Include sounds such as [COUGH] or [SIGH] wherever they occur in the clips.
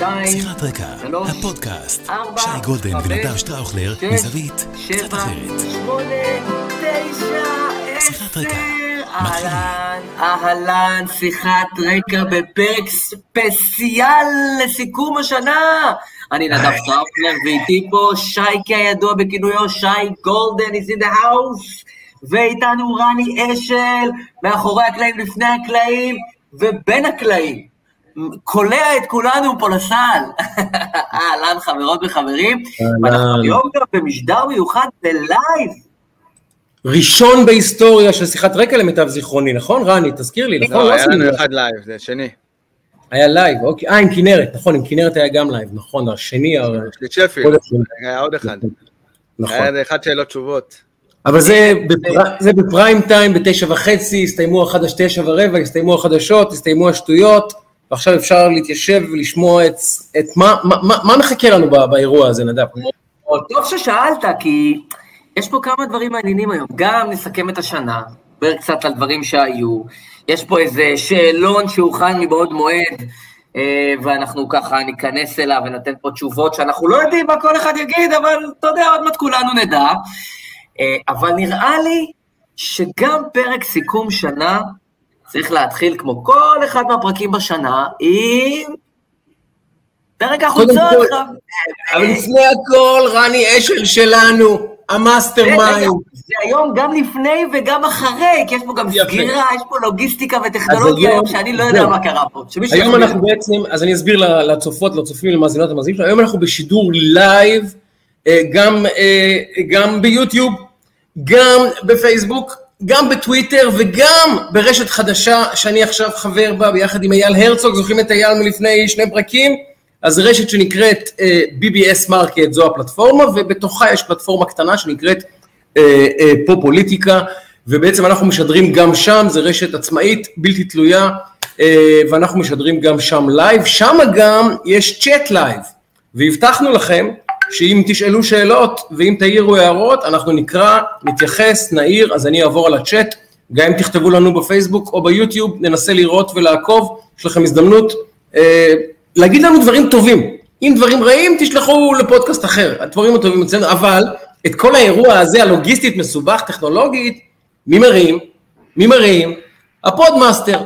שתיים, שיחת רקע, שלוש, הפודקאסט, ארבע, שי גולדן ונדב שטראוכלר, שש, מזווית קצת שבע, אחרת. שמונה, תשע, שיחת רקע. אהלן, אהלן, שיחת רקע בפרק special לסיכום השנה. אני נדב שטראוכלר ואיתי פה שייקה הידוע בכינויו שי גולדן is in the house ואיתנו רני אשל מאחורי הקלעים לפני הקלעים ובין הקלעים קולע את כולנו פה לסל. אהלן חברות וחברים, ואנחנו היום גם במשדר מיוחד בלייב. ראשון בהיסטוריה של שיחת רקע למיטב זיכרוני, נכון רני? תזכיר לי, נכון? לא, לא היה עשינו לנו. אחד לייב, זה שני. היה לייב, אוקיי. אה, עם כנרת, נכון, עם כנרת היה גם לייב, נכון, השני, ה- יש לי צ'פילד, עוד אחד. היה עוד אחד. נכון. היה אחד שאלות תשובות. אבל זה בפר- זה בפריים טיים, בתשע וחצי, הסתיימו החדש תשע ורבע, הסתיימו החדשות, הסתיימו השטויות, ועכשיו אפשר להתיישב ולשמוע את, את מה, מה, מה, מה מחכה לנו בא- באירוע הזה, נדב? טוב ששאלת, כי יש פה כמה דברים מעניינים היום. גם נסכם את השנה, נדבר קצת על דברים שהיו. יש פה איזה שאלון שהוכן מבעוד מועד, אה, ואנחנו ככה ניכנס אליו וניתן פה תשובות שאנחנו לא יודעים מה כל אחד יגיד, אבל אתה יודע, עוד מעט כולנו נדע. אה, אבל נראה לי שגם פרק סיכום שנה צריך להתחיל כמו כל אחד מהפרקים בשנה עם פרק חב- אבל לפני הכל, רני אשל שלנו, ה mastermind. זה היום גם לפני וגם אחרי, כי יש פה גם. סגירה, יש פה לוגיסטיקה וטכנולוגיה שאני לא יודע. מה קרה פה. היום. אנחנו בעצם, אז אני אסביר לצופות, לצופים, למאזינות, למאזינים שלנו, היום אנחנו בשידור לייב, אה, אה, גם ביוטיוב, גם בפייסבוק, גם בטוויטר וגם ברשת חדשה שאני עכשיו חבר בה ביחד עם אייל הרצוג, זוכרים את אייל מלפני שני פרקים? אז רשת שנקראת אה, BBS Market, זו הפלטפורמה, ובתוכה יש פלטפורמה קטנה שנקראת אה, אה, פה פוליטיקה, ובעצם אנחנו משדרים גם שם, זו רשת עצמאית, בלתי תלויה, אה, ואנחנו משדרים גם שם לייב, שם גם יש צ'אט לייב, והבטחנו לכם שאם תשאלו שאלות ואם תעירו הערות, אנחנו נקרא, נתייחס, נעיר, אז אני אעבור על הצ'אט, גם אם תכתבו לנו בפייסבוק או ביוטיוב, ננסה לראות ולעקוב, יש לכם הזדמנות אה, להגיד לנו דברים טובים. אם דברים רעים, תשלחו לפודקאסט אחר, הדברים הטובים אצלנו, אבל את כל האירוע הזה, הלוגיסטית, מסובך, טכנולוגית, מי מרים? מי מרים? ה podmaster,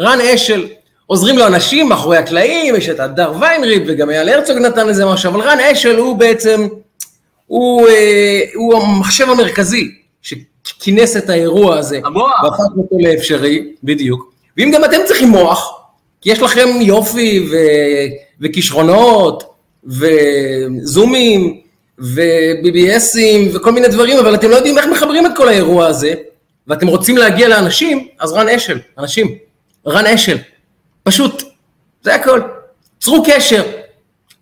רן אשל. עוזרים לו אנשים מאחורי הקלעים, יש את הדר ויינריד וגם אייל הרצוג נתן לזה משהו, אבל רן אשל הוא בעצם, הוא, אה, הוא המחשב המרכזי שכינס את האירוע הזה. המוח. והפך אותו לאפשרי, בדיוק. ואם גם אתם צריכים מוח, כי יש לכם יופי ו... וכישרונות, וזומים, ו-BBSים, וכל מיני דברים, אבל אתם לא יודעים איך מחברים את כל האירוע הזה, ואתם רוצים להגיע לאנשים, אז רן אשל, אנשים, רן אשל, פשוט, זה הכל. צרו קשר.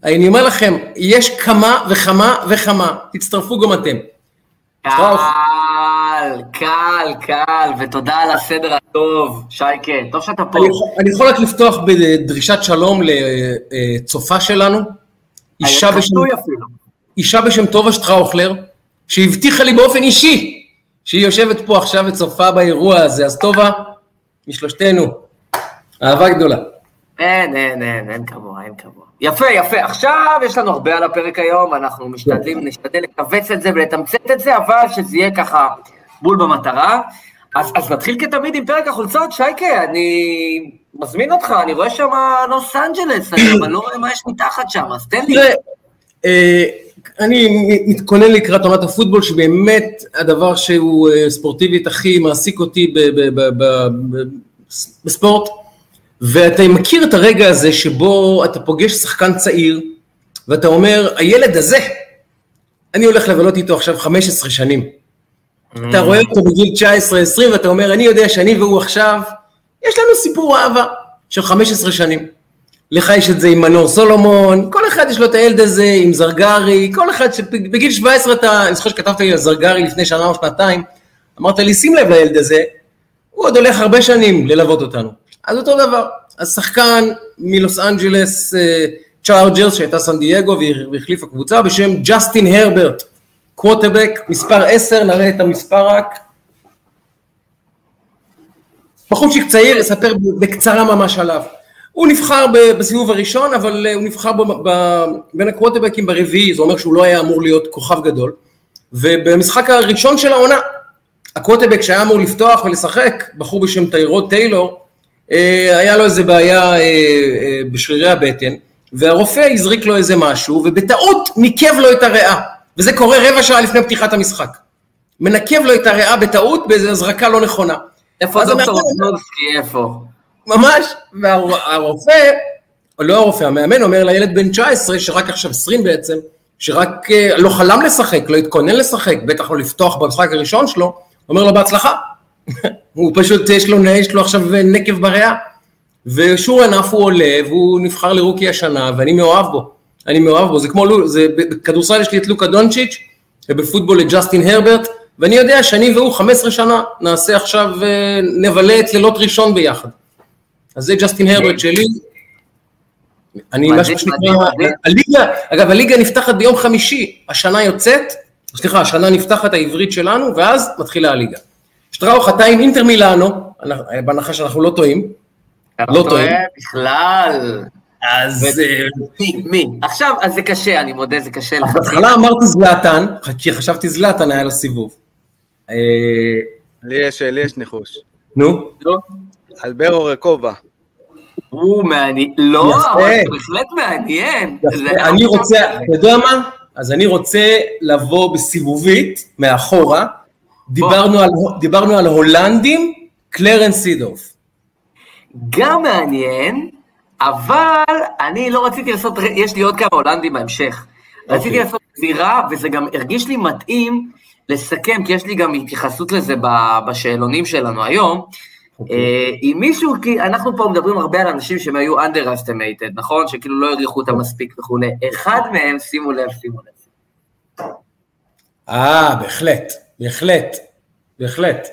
אני אומר לכם, יש כמה וכמה וכמה, תצטרפו גם אתם. קל, קל, קל, ותודה על הסדר הטוב, שייקה. טוב שאתה פה. אני יכול- רק לפתוח בדרישת שלום לצופה שלנו, אישה בשם. אישה בשם טובה שטראוכלר, שהבטיחה לי באופן אישי שהיא יושבת פה עכשיו וצופה באירוע הזה, אז טובה, משלושתנו, אהבה גדולה. אין, אין, אין, אין כמוה, אין כמוה. יפה, יפה. עכשיו יש לנו הרבה על הפרק היום, אנחנו משתדלים, נשתדל לכווץ את זה ולתמצת את זה, אבל שזה יהיה ככה בול במטרה. אז, אז נתחיל כתמיד עם פרק החולצות, שייקה, אני מזמין אותך, אני רואה שם לוס אנג'לס, אני אבל לא רואה מה יש מתחת שם, אז תן לי. אה, אני מתכונן לקראת עונת הפוטבול, שבאמת הדבר שהוא אה, ספורטיבית הכי מעסיק אותי בספורט, ואתה מכיר את הרגע הזה שבו אתה פוגש שחקן צעיר, ואתה אומר, הילד הזה, אני הולך לבלות איתו עכשיו 15 שנים. אתה רואה אותו בגיל 19-20 ואתה אומר, אני יודע שאני והוא עכשיו, יש לנו סיפור אהבה של 15 שנים. לך יש את זה עם מנור סולומון, כל אחד יש לו את הילד הזה עם זרגרי, כל אחד שבגיל 17 אתה, אני זוכר שכתבת לי על זרגרי לפני שנה או שנתיים, אמרת לי, שים לב לילד הזה, הוא עוד הולך הרבה שנים ללוות אותנו. אז אותו דבר, אז שחקן מלוס אנג'לס אה, צ'ארג'רס שהייתה סן דייגו והחליפה קבוצה בשם ג'סטין הרברט, קוורטרבק, מספר 10, נראה את המספר רק. בחורצ'יק צעיר, אספר בקצרה ממש עליו. הוא נבחר בסיבוב הראשון, אבל אה, הוא נבחר ב- ב- בין הקוורטרבקים ברביעי, זה אומר שהוא לא היה אמור להיות כוכב גדול. ובמשחק הראשון של העונה, הקווטרבק שהיה אמור לפתוח ולשחק, בחור בשם טיירוד טיילור, היה לו איזה בעיה אה, אה, בשרירי הבטן, והרופא הזריק לו איזה משהו, ובטעות ניקב לו את הריאה. וזה קורה רבע שעה לפני פתיחת המשחק. מנקב לו את הריאה בטעות באיזו הזרקה לא נכונה. איפה דוקטור אופנובסקי, איפה? ממש, והרופא, או לא הרופא, המאמן אומר לילד בן 19, שרק עכשיו 20 בעצם, שרק אה, לא חלם לשחק, לא התכונן לשחק, בטח לא לפתוח במשחק הראשון שלו, אומר לו בהצלחה. הוא פשוט, יש לו, יש לו עכשיו נקב בריאה. ושור ענף הוא עולה, והוא נבחר לרוקי השנה, ואני מאוהב בו. אני מאוהב בו, זה כמו, זה, בכדורסל יש לי את לוקה דונצ'יץ', ובפוטבול את ג'סטין הרברט, ואני יודע שאני והוא 15 שנה נעשה עכשיו, אה, נבלה את לילות ראשון ביחד. אז זה ג'סטין הרברט שלי. אני, מה שנקרא. הליגה, אגב, הליגה נפתחת ביום חמישי, השנה יוצאת, סליחה, השנה נפתחת העברית שלנו, ואז מתחילה הליגה. שטראוך, אתה עם אינטר מילאנו, אנחנו- בהנחה שאנחנו לא טועים, לא טועה. בכלל. אז אה, מי? מי? עכשיו, אז זה קשה, אני מודה, זה קשה לך. בהתחלה אמרתי זלאטן, כי חשבתי זלאטן היה לו סיבוב. אה, לי יש, לי יש ניחוש. נו, לא? אלברו רקובה. הוא מעניין, לא. אבל זה בהחלט מעניין. אני רוצה, אתה יודע מה? אז אני רוצה לבוא בסיבובית, מאחורה. דיברנו על, דיברנו על הולנדים, קלרנס סידורף. גם מעניין, אבל אני לא רציתי לעשות, יש לי עוד כמה הולנדים בהמשך. רציתי אוקיי. לעשות גזירה, וזה גם הרגיש לי מתאים לסכם, כי יש לי גם התייחסות לזה בשאלונים שלנו היום. אוקיי. אה, אם מישהו, כי אנחנו פה מדברים הרבה על אנשים שהם היו underestimated, נכון? שכאילו לא העריכו אותם מספיק וכולי. אחד מהם, שימו לב, שימו לב. אה, בהחלט, בהחלט, בהחלט.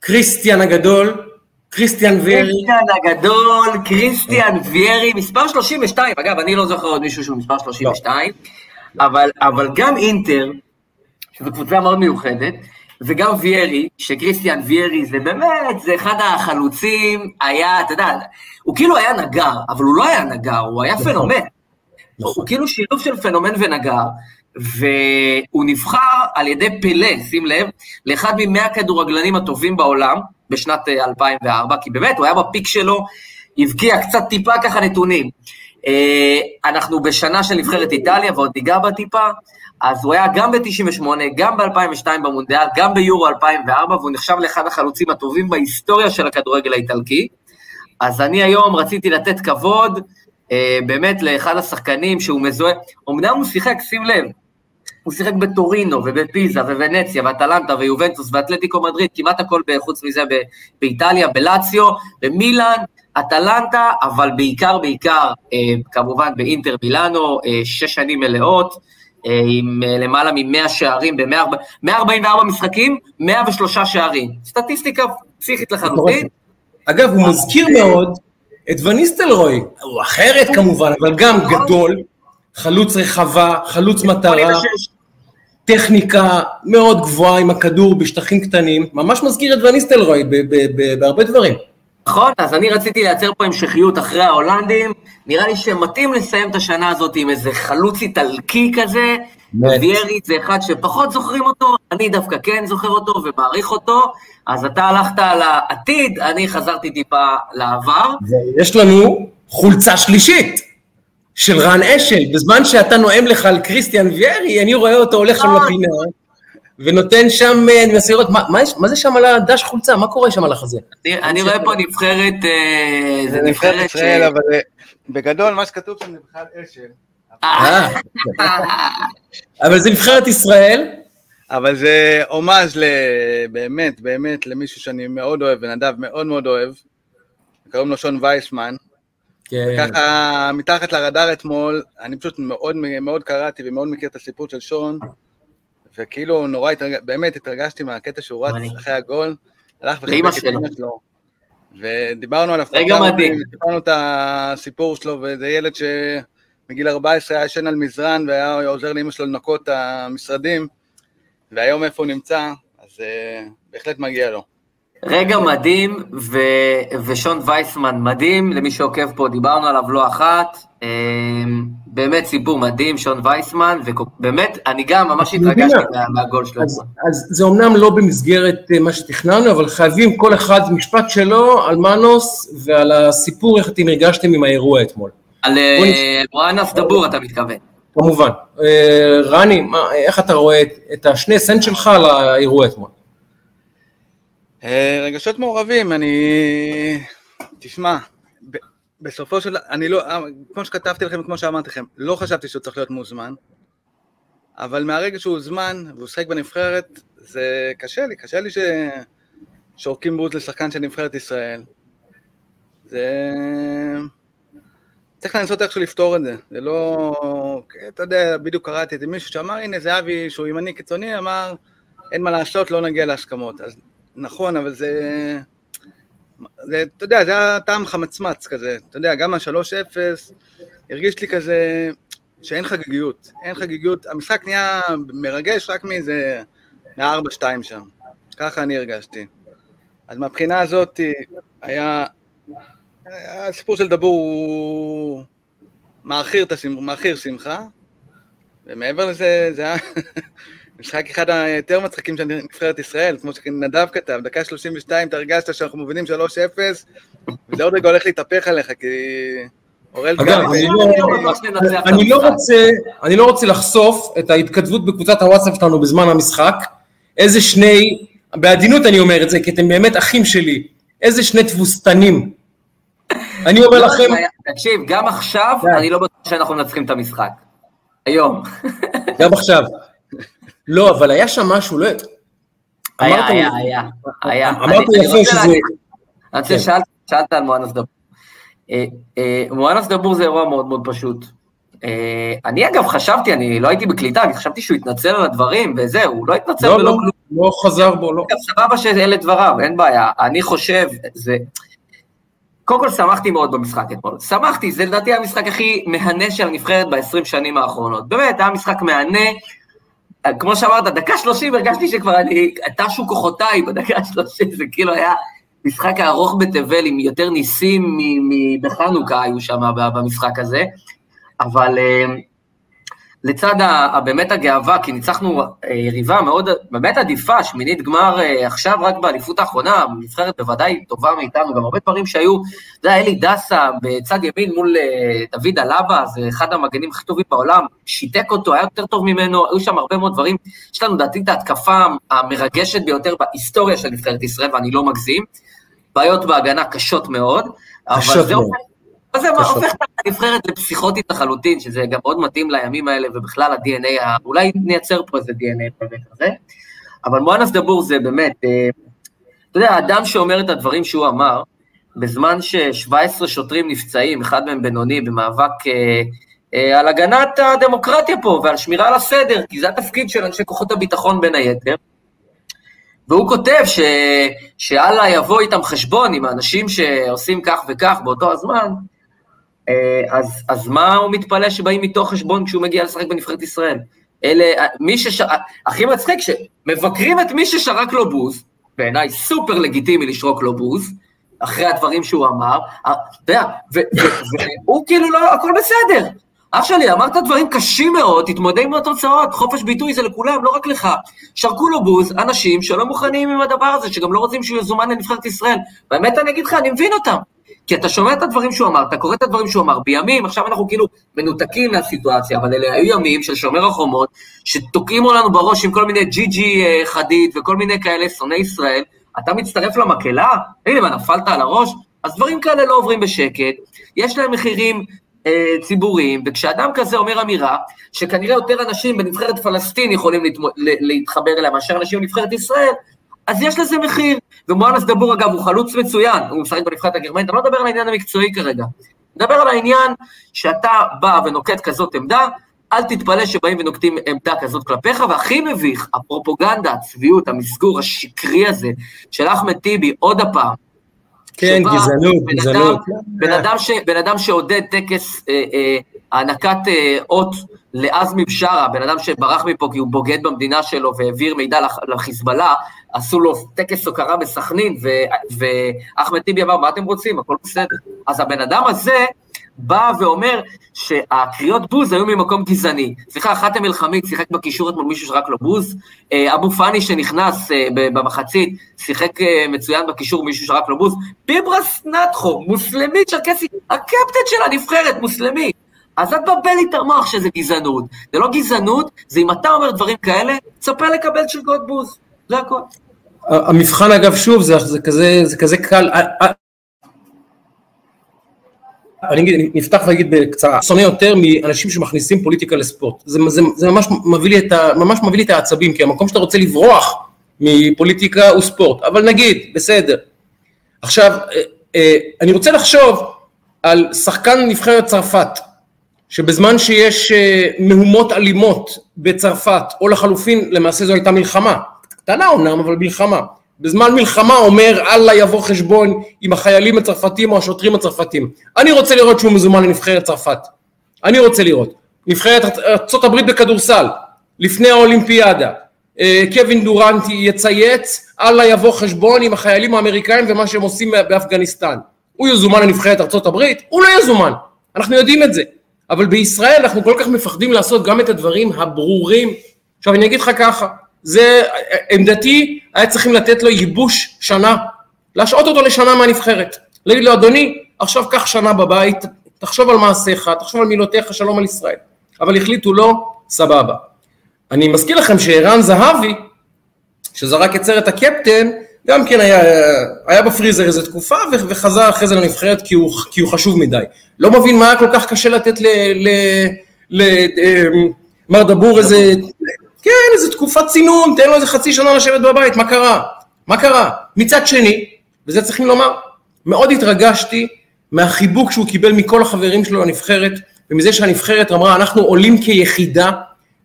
קריסטיאן הגדול, קריסטיאן וירי, קריסטיאן הגדול, קריסטיאן ויירי, מספר 32, אגב, אני לא זוכר עוד מישהו שהוא מספר 32, אבל, אבל גם אינטר, שזו קבוצה מאוד מיוחדת, וגם ויירי, שקריסטיאן ויירי זה באמת, זה אחד החלוצים, היה, אתה יודע, הוא כאילו היה נגר, אבל הוא לא היה נגר, הוא היה פנומן. הוא כאילו שילוב של פנומן ונגר, והוא נבחר על ידי פלא, שים לב, לאחד ממאה הכדורגלנים הטובים בעולם בשנת אה, 2004, כי באמת, הוא היה בפיק שלו, הבקיע קצת טיפה ככה נתונים. אה, אנחנו בשנה של נבחרת איטליה, ועוד ניגע בה טיפה, אז הוא היה גם ב-98, גם ב-2002 במונדיאל, גם ביורו 2004, והוא נחשב לאחד החלוצים הטובים בהיסטוריה של הכדורגל האיטלקי. אז אני היום רציתי לתת כבוד אה, באמת לאחד השחקנים שהוא מזוהה, אמנם הוא שיחק, שים לב, הוא שיחק בטורינו ובפיזה וונציה ואטלנטה ויובנטוס ואתלטיקו מדריד, כמעט הכל חוץ מזה באיטליה, בלציו, במילאן, אטלנטה, אבל בעיקר בעיקר אה, כמובן באינטר מילאנו, אה, שש שנים מלאות, אה, עם אה, למעלה מ-100 שערים ב-144 משחקים, 103 שערים. סטטיסטיקה פסיכית לחלוטין. אגב, הוא מזכיר מאוד את וניסטלרוי, הוא אחרת כמובן, אבל גם גדול, חלוץ רחבה, חלוץ מטרה, 86. טכניקה מאוד גבוהה עם הכדור בשטחים קטנים, ממש מזכיר את וניסטלרוי בהרבה דברים. נכון, אז אני רציתי לייצר פה המשכיות אחרי ההולנדים, נראה לי שמתאים לסיים את השנה הזאת עם איזה חלוץ איטלקי כזה. ויירי זה אחד שפחות זוכרים אותו, אני דווקא כן זוכר אותו ומעריך אותו, אז אתה הלכת על העתיד, אני חזרתי טיפה לעבר. ויש לנו חולצה שלישית של רן אשל, בזמן שאתה נואם לך על קריסטיאן ויירי, אני רואה אותו הולך שם נכון. לפינה, ונותן שם, אה, אני מנסה לראות, מה, מה, מה זה שם על הדש חולצה? מה קורה שם על החזה? אני, אני רואה פה נבחרת, אה, זה נבחרת נבחרת ש... ישראל, אבל אה, בגדול מה שכתוב שם זה בכלל אשל. [LAUGHS] אבל זה נבחרת ישראל, אבל זה הומאז'. באמת, באמת, למישהו שאני מאוד אוהב, ונדב מאוד מאוד אוהב. קוראים לו שון וייסמן. כן, ככה, מתחת לרדאר אתמול, אני פשוט מאוד מאוד קראתי ומאוד מכיר את הסיפור של שון, וכאילו נורא התרגש, באמת התרגשתי מהקטע שהוא רץ. אחרי הגול, הלך וחיבק את. אמא שלו. ודיברנו עליו רגע מדהים. דיברנו את הסיפור שלו, וזה ילד שמגיל 14 היה ישן על מזרן והיה עוזר לאמא שלו לנקות את המשרדים, והיום איפה הוא נמצא, אז uh, בהחלט מגיע לו. רגע מדהים, ו... ושון וייסמן מדהים, למי שעוקב פה, דיברנו עליו לא אחת. אה, באמת סיפור מדהים, שון וייסמן, ובאמת, אני גם ממש התרגשתי מה- מהגול שלו. אז, אז זה אומנם לא במסגרת אה, מה שתכננו, אבל חייבים כל אחד משפט שלו על מנוס ועל הסיפור, איך אתם הרגשתם עם האירוע אתמול. על בוא אה, מואנס דבור אתה מתכוון. כמובן. אה, רני, מה, איך אתה רואה את, את השני סנט שלך על האירוע אתמול? אה, רגשות מעורבים, אני... תשמע, ב- בסופו של... אני לא... אה, כמו שכתבתי לכם, כמו שאמרתי לכם, לא חשבתי שהוא צריך להיות מוזמן, אבל מהרגע שהוא הוזמן והוא שחק בנבחרת, זה קשה לי, קשה לי ש... שורקים בוז לשחקן של נבחרת ישראל. זה... צריך לנסות איכשהו לפתור את זה, זה לא... אתה יודע, בדיוק קראתי את זה, מישהו שאמר, הנה זהבי, שהוא ימני קיצוני, אמר, אין מה לעשות, לא נגיע להסכמות. אז נכון, אבל זה... זה, אתה יודע, זה היה טעם חמצמץ כזה, אתה יודע, גם ה-3-0 הרגיש לי כזה שאין חגיגיות, אין חגיגיות, המשחק נהיה מרגש רק מאיזה, מה-4-2 שם, ככה אני הרגשתי. אז מהבחינה הזאת היה, הסיפור של דבור הוא את השמח, מעכיר שמחה, ומעבר לזה, זה היה [LAUGHS] משחק אחד היותר מצחיקים של נבחרת ישראל, כמו שנדב כתב, דקה 32 אתה הרגשת שאנחנו מובילים 3-0, וזה עוד רגע הולך להתהפך עליך, כי אורל אגב. אני לא לא, לא. רוצה, אני לא רוצה לחשוף את ההתכתבות בקבוצת הוואטסאפ שלנו בזמן המשחק, איזה שני, בעדינות אני אומר את זה, כי אתם באמת אחים שלי, איזה שני תבוסתנים. אני אומר לכם, תקשיב, גם עכשיו די. אני לא בטוח שאנחנו מנצחים את המשחק. היום. גם עכשיו. לא, אבל היה שם משהו, לא... היה, היה, היה. היה. אמרת יפה שזה... אני רוצה, כן. שאלת, על מואנס דבור. מואנס דבור זה אירוע מאוד מאוד פשוט. אה, אני אגב חשבתי, אני לא הייתי בקליטה, אני חשבתי שהוא יתנצל על הדברים וזהו, הוא לא התנצל לא, ולא לא, כלום. לא חזר בו, לא. סבבה שאלה דבריו, אין בעיה. אני חושב, זה... קודם כל שמחתי מאוד במשחק אתמול. שמחתי, זה לדעתי המשחק הכי מהנה של הנבחרת ב-20 שנים האחרונות. באמת, היה משחק מהנה. כמו שאמרת, דקה 30 הרגשתי שכבר אני, תשו כוחותיי בדקה 30, זה כאילו היה משחק הארוך בתבל עם יותר ניסים מ- מ- בחנוכה היו שם במשחק הזה. אבל אה, לצד ה- באמת הגאווה, כי ניצחנו אה, יריבה מאוד, באמת עדיפה, שמינית גמר אה, עכשיו רק באליפות האחרונה, נבחרת בוודאי טובה מאיתנו, גם הרבה דברים שהיו, אתה יודע, אלי דסה בצד ימין מול אה, דוד אלבה, זה אחד המגנים הכי טובים בעולם, שיתק אותו, היה יותר טוב ממנו, היו שם הרבה מאוד דברים. יש לנו לדעתי את ההתקפה המרגשת ביותר בהיסטוריה של נבחרת ישראל, ואני לא מגזים. בעיות בהגנה קשות מאוד, אבל קשות זה מאוד. הופך אז זה קשות. הופך את הנבחרת לפסיכוטית לחלוטין, שזה גם מאוד מתאים לימים האלה, ובכלל ה-DNA, אולי נייצר פה איזה DNA באמת הזה. אבל מואנס דבור זה באמת, אה, אתה יודע, האדם שאומר את הדברים שהוא אמר, בזמן ש-17 שוטרים נפצעים, אחד מהם בינוני, במאבק אה, אה, על הגנת הדמוקרטיה פה ועל שמירה על הסדר, כי זה התפקיד של אנשי כוחות הביטחון בין היתר. והוא כותב ש... שאללה יבוא איתם חשבון עם האנשים שעושים כך וכך באותו הזמן, אז, אז מה הוא מתפלא שבאים איתו חשבון כשהוא מגיע לשחק בנבחרת ישראל? אלה, מי שש... הכי מצחיק, שמבקרים את מי ששרק לו בוז, בעיניי סופר לגיטימי לשרוק לו בוז, אחרי הדברים שהוא אמר, אה, אתה יודע, והוא כאילו לא, הכל בסדר. אח שלי, אמרת דברים קשים מאוד, תתמודד עם התוצאות, חופש ביטוי זה לכולם, לא רק לך. שרקו לו בוז אנשים שלא מוכנים עם הדבר הזה, שגם לא רוצים שהוא יזומן לנבחרת ישראל. באמת אני אגיד לך, אני מבין אותם. כי אתה שומע את הדברים שהוא אמר, אתה קורא את הדברים שהוא אמר, בימים, עכשיו אנחנו כאילו מנותקים מהסיטואציה, אבל אלה היו ימים של שומר החומות, שתוקעים לנו בראש עם כל מיני ג'י ג'י אה, חדיד וכל מיני כאלה שונאי ישראל, אתה מצטרף למקהלה? הנה, מה, נפלת על הראש? אז דברים כאלה לא עוברים בשקט, יש להם מחירים אה, ציבוריים, וכשאדם כזה אומר אמירה, שכנראה יותר אנשים בנבחרת פלסטין יכולים להתמו, להתחבר אליה מאשר אנשים בנבחרת ישראל, אז יש לזה מחיר. ומואנס דבור, אגב, הוא חלוץ מצוין, הוא משחק בנבחרת הגרמנית, אני לא מדבר על העניין המקצועי כרגע. מדבר על העניין שאתה בא ונוקט כזאת עמדה, אל תתפלא שבאים ונוקטים עמדה כזאת כלפיך, והכי מביך, הפרופוגנדה, הצביעות, המסגור השקרי הזה של אחמד טיבי, עוד הפעם, כן, גזענות, בן גזענות. אדם, בן אדם, ש, בן אדם שעודד טקס אה, אה, הענקת אה, אות לעזמי בשארה, בן אדם שברח מפה כי הוא בוגד במדינה שלו והעביר מידע לח- לחיזבאללה, עשו לו טקס הוקרה בסכנין, ואחמד טיבי אמר, מה אתם רוצים? הכל בסדר. אז הבן אדם הזה בא ואומר שהקריאות בוז היו ממקום גזעני. סליחה, חאתם אל-חמיד שיחק בקישור אתמול מישהו שרק לו בוז, אה, אבו פאני שנכנס אה, במחצית, שיחק מצוין בקישור מישהו שרק לו בוז, ביברס נטחו, מוסלמי צ'רקסי, הקפטן של הנבחרת, מוסלמי. אז אל תבלבל לי את המוח שזה גזענות. זה לא גזענות, זה אם אתה אומר דברים כאלה, תצפה לקבל שריקות בוז. זה הכל. המבחן אגב שוב זה, זה כזה זה כזה קל אני נפתח ואגיד בקצרה, שונא יותר מאנשים שמכניסים פוליטיקה לספורט, זה, זה, זה ממש מביא לי את ה, ממש מביא לי את העצבים, כי המקום שאתה רוצה לברוח מפוליטיקה הוא ספורט, אבל נגיד, בסדר. עכשיו, אה, אה, אני רוצה לחשוב על שחקן נבחרת צרפת, שבזמן שיש אה, מהומות אלימות בצרפת, או לחלופין, למעשה זו הייתה מלחמה, קטנה אומנם, אבל מלחמה. בזמן מלחמה אומר, אללה יבוא חשבון עם החיילים הצרפתים או השוטרים הצרפתים. אני רוצה לראות שהוא מזומן לנבחרת צרפת. אני רוצה לראות. נבחרת ארה"ב בכדורסל, לפני האולימפיאדה. אה, קווין דורנטי יצייץ, אללה יבוא חשבון עם החיילים האמריקאים ומה שהם עושים באפגניסטן. הוא יזומן לנבחרת הברית? הוא לא יזומן. אנחנו יודעים את זה. אבל בישראל אנחנו כל כך מפחדים לעשות גם את הדברים הברורים. עכשיו אני אגיד לך ככה, זה עמדתי, היה צריכים לתת לו ייבוש שנה, להשעות אותו לשנה מהנבחרת. להגיד לו, אדוני, עכשיו קח שנה בבית, תחשוב על מעשיך, תחשוב על מילותיך, שלום על ישראל. אבל החליטו לא, סבבה. אני מזכיר לכם שערן זהבי, שזרק את סרט הקפטן, גם כן היה, היה בפריזר איזה תקופה וחזר אחרי זה לנבחרת כי הוא, כי הוא חשוב מדי. לא מבין מה היה כל כך קשה לתת למר דבור איזה, כן, איזה תקופת צינון, תן לו איזה חצי שנה לשבת בבית, מה קרה? מה קרה? מצד שני, וזה צריכים לומר, מאוד התרגשתי מהחיבוק שהוא קיבל מכל החברים שלו לנבחרת, ומזה שהנבחרת אמרה, אנחנו עולים כיחידה,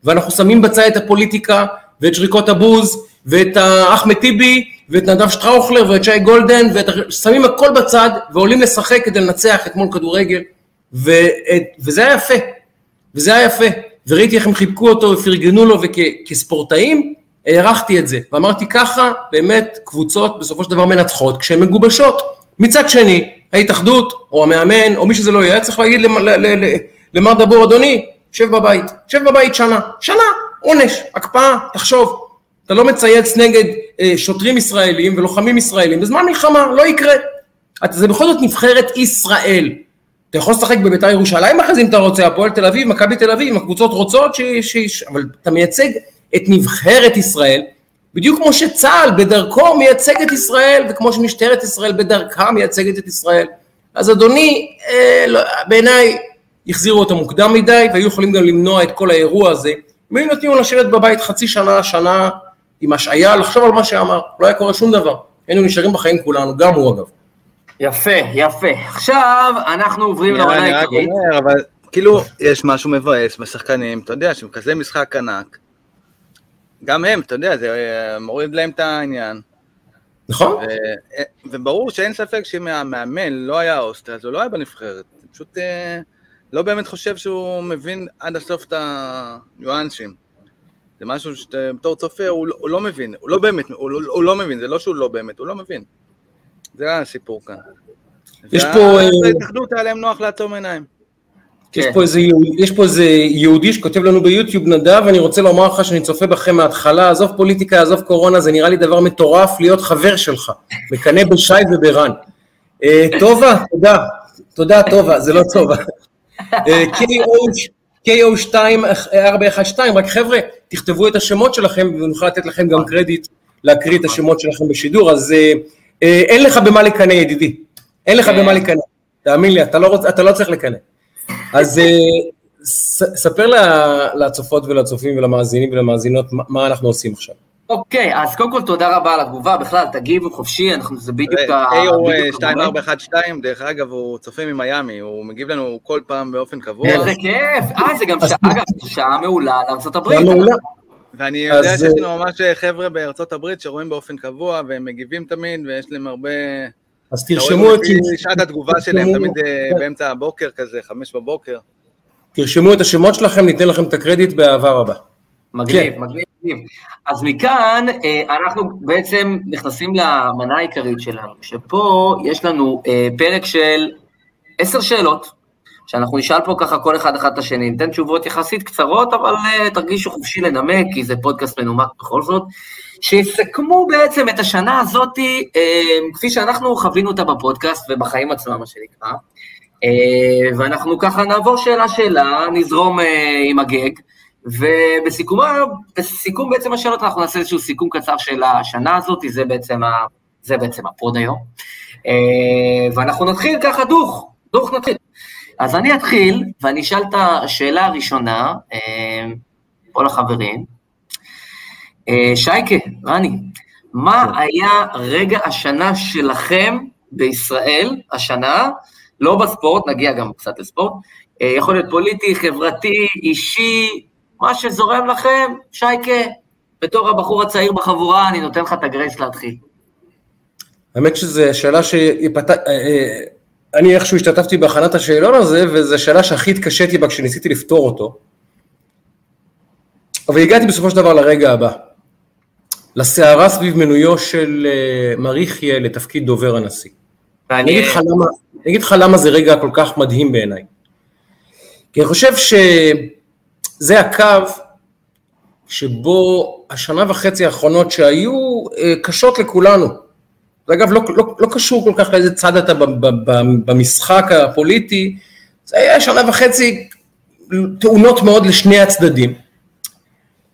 ואנחנו שמים בצד את הפוליטיקה, ואת שריקות הבוז, ואת אחמד טיבי, ואת נדב שטראוכלר, ואת שי גולדן, ושמים הכל בצד, ועולים לשחק כדי לנצח אתמול כדורגל, ו, וזה היה יפה, וזה היה יפה, וראיתי איך הם חיבקו אותו ופרגנו לו, וכספורטאים, הערכתי את זה, ואמרתי ככה, באמת, קבוצות בסופו של דבר מנצחות כשהן מגובשות. מצד שני, ההתאחדות, או המאמן, או מי שזה לא יהיה, צריך להגיד למר דבור, אדוני, שב בבית, שב בבית שנה, שנה, עונש, הקפאה, תחשוב. אתה לא מצייץ נגד אה, שוטרים ישראלים ולוחמים ישראלים, בזמן מלחמה, לא יקרה. אתה, זה בכל זאת נבחרת ישראל. אתה יכול לשחק בבית"ר ירושלים אחרי זה אם אתה רוצה, הפועל תל אביב, מכבי תל אביב, הקבוצות רוצות, ש, ש, ש, אבל אתה מייצג את נבחרת ישראל, בדיוק כמו שצה"ל בדרכו מייצג את ישראל, וכמו שמשטרת ישראל בדרכה מייצגת את ישראל. אז אדוני, אה, לא, בעיניי החזירו אותו מוקדם מדי, והיו יכולים גם למנוע את כל האירוע הזה. אם היו נותנים לו לשבת בבית חצי שנה, שנה, עם השעיה, לחשוב על מה שאמר, לא היה קורה שום דבר. היינו נשארים בחיים כולנו, גם הוא אגב. יפה, יפה. עכשיו אנחנו עוברים לעונה העיקרית. אבל כאילו, יש משהו מבאס בשחקנים, אתה יודע, שבכזה משחק ענק, גם הם, אתה יודע, זה מוריד להם את העניין. נכון. וברור שאין ספק שאם המאמן לא היה אוסט, אז הוא לא היה בנבחרת. פשוט לא באמת חושב שהוא מבין עד הסוף את הניואנסים. זה משהו שבתור צופה הוא, הוא לא מבין, הוא לא באמת, הוא, לא, הוא לא מבין, זה לא שהוא לא באמת, הוא לא מבין. זה הסיפור כאן. יש פה... ההתאחדות היה להם נוח לעצום עיניים. יש פה, איזה, יש פה איזה יהודי שכותב לנו ביוטיוב, נדב, אני רוצה לומר לך שאני צופה בכם מההתחלה, עזוב פוליטיקה, עזוב קורונה, זה נראה לי דבר מטורף להיות חבר שלך, מקנא בשי וברן. טובה, תודה, תודה טובה, זה לא טובה. KO2412, רק חבר'ה, תכתבו את השמות שלכם ונוכל לתת לכם גם קרדיט להקריא את השמות שלכם בשידור, אז אין לך במה לקנא ידידי, אין לך במה לקנא, תאמין לי, אתה לא, רוצ, אתה לא צריך לקנא. אז ספר לצופות ולצופים ולמאזינים ולמאזינות מה אנחנו עושים עכשיו. אוקיי, okay, אז קודם כל תודה רבה על התגובה, בכלל תגיבו חופשי, אנחנו, זה בדיוק ה... KO 2412, דרך אגב, הוא צופה ממיאמי, הוא מגיב לנו כל פעם באופן קבוע. איזה כיף, אה, זה גם שעה, אגב, שעה מעולה לארצות הברית. ואני יודע שיש לנו ממש חבר'ה בארצות הברית שרואים באופן קבוע, והם מגיבים תמיד, ויש להם הרבה... אז תרשמו את... שעת התגובה שלהם, תמיד באמצע הבוקר כזה, חמש בבוקר. תרשמו את השמות שלכם, ניתן לכם את הקרדיט באהבה רבה. מגניב, כן. מגניב, מגניב. אז מכאן אה, אנחנו בעצם נכנסים למנה העיקרית שלנו, שפה יש לנו אה, פרק של עשר שאלות, שאנחנו נשאל פה ככה כל אחד אחד את השני, ניתן תשובות יחסית קצרות, אבל uh, תרגישו חופשי לנמק, כי זה פודקאסט מנומק בכל זאת, שיסכמו בעצם את השנה הזאת, כפי שאנחנו חווינו אותה בפודקאסט ובחיים עצמם, מה שנקרא, ואנחנו ככה נעבור שאלה-שאלה, נזרום עם הגג, ובסיכום בעצם השאלות אנחנו נעשה איזשהו סיכום קצר של השנה הזאת, זה בעצם, ה, זה בעצם הפוד היום. Uh, ואנחנו נתחיל ככה דוך, דוך נתחיל. אז אני אתחיל, ואני אשאל את השאלה הראשונה, אה, פה לחברים. אה, שייקה, רני, מה כן. היה רגע השנה שלכם בישראל, השנה, לא בספורט, נגיע גם קצת לספורט, אה, יכול להיות פוליטי, חברתי, אישי, מה שזורם לכם, שייקה, בתור הבחור הצעיר בחבורה, אני נותן לך את הגרייס להתחיל. האמת שזו שאלה שיפתח... אני איכשהו השתתפתי בהכנת השאלון הזה, וזו שאלה שהכי התקשיתי בה כשניסיתי לפתור אותו. אבל הגעתי בסופו של דבר לרגע הבא, לסערה סביב מינויו של uh, מריחיה לתפקיד דובר הנשיא. אני אגיד, לך למה, אני אגיד לך למה זה רגע כל כך מדהים בעיניי. כי אני חושב שזה הקו שבו השנה וחצי האחרונות שהיו uh, קשות לכולנו, זה אגב לא, לא, לא קשור כל כך לאיזה צד אתה במשחק הפוליטי, זה היה שנה וחצי תאונות מאוד לשני הצדדים.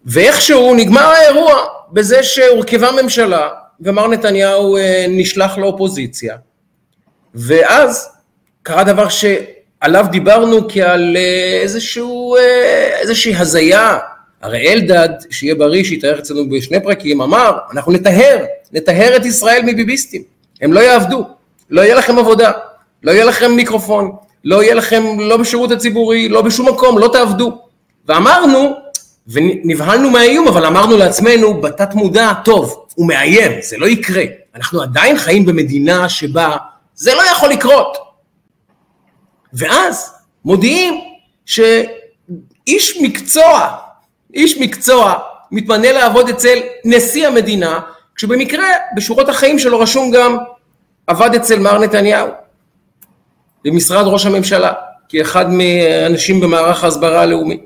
ואיכשהו נגמר האירוע בזה שהורכבה ממשלה ומר נתניהו אה, נשלח לאופוזיציה. ואז קרה דבר שעליו דיברנו כעל אה, אה, איזושהי הזיה. הרי אלדד, שיהיה בריא, שיתאר אצלנו בשני פרקים, אמר, אנחנו נטהר נטהר את ישראל מביביסטים, הם לא יעבדו, לא יהיה לכם עבודה, לא יהיה לכם מיקרופון, לא יהיה לכם לא בשירות הציבורי, לא בשום מקום, לא תעבדו. ואמרנו, ונבהלנו מהאיום, אבל אמרנו לעצמנו בתת מודע, טוב, הוא מאיים, זה לא יקרה. אנחנו עדיין חיים במדינה שבה זה לא יכול לקרות. ואז מודיעים שאיש מקצוע, איש מקצוע, מתמנה לעבוד אצל נשיא המדינה, כשבמקרה בשורות החיים שלו רשום גם עבד אצל מר נתניהו במשרד ראש הממשלה כאחד מהאנשים במערך ההסברה הלאומי.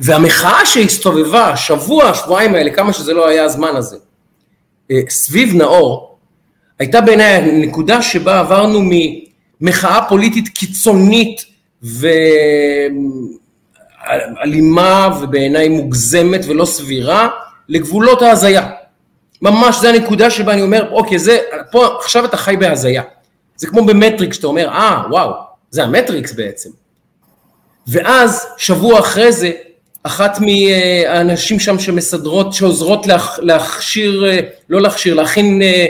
והמחאה שהסתובבה שבוע, שבועיים האלה, כמה שזה לא היה הזמן הזה, אה, סביב נאור, הייתה בעיניי הנקודה שבה עברנו ממחאה פוליטית קיצונית ואלימה ובעיניי מוגזמת ולא סבירה, לגבולות ההזיה. ממש, זה הנקודה שבה אני אומר, אוקיי, זה, פה, עכשיו אתה חי בהזיה. זה כמו במטריקס, שאתה אומר, אה, וואו, זה המטריקס בעצם. ואז, שבוע אחרי זה, אחת מהאנשים שם שמסדרות, שעוזרות להכ, להכשיר, לא להכשיר, להכין אה,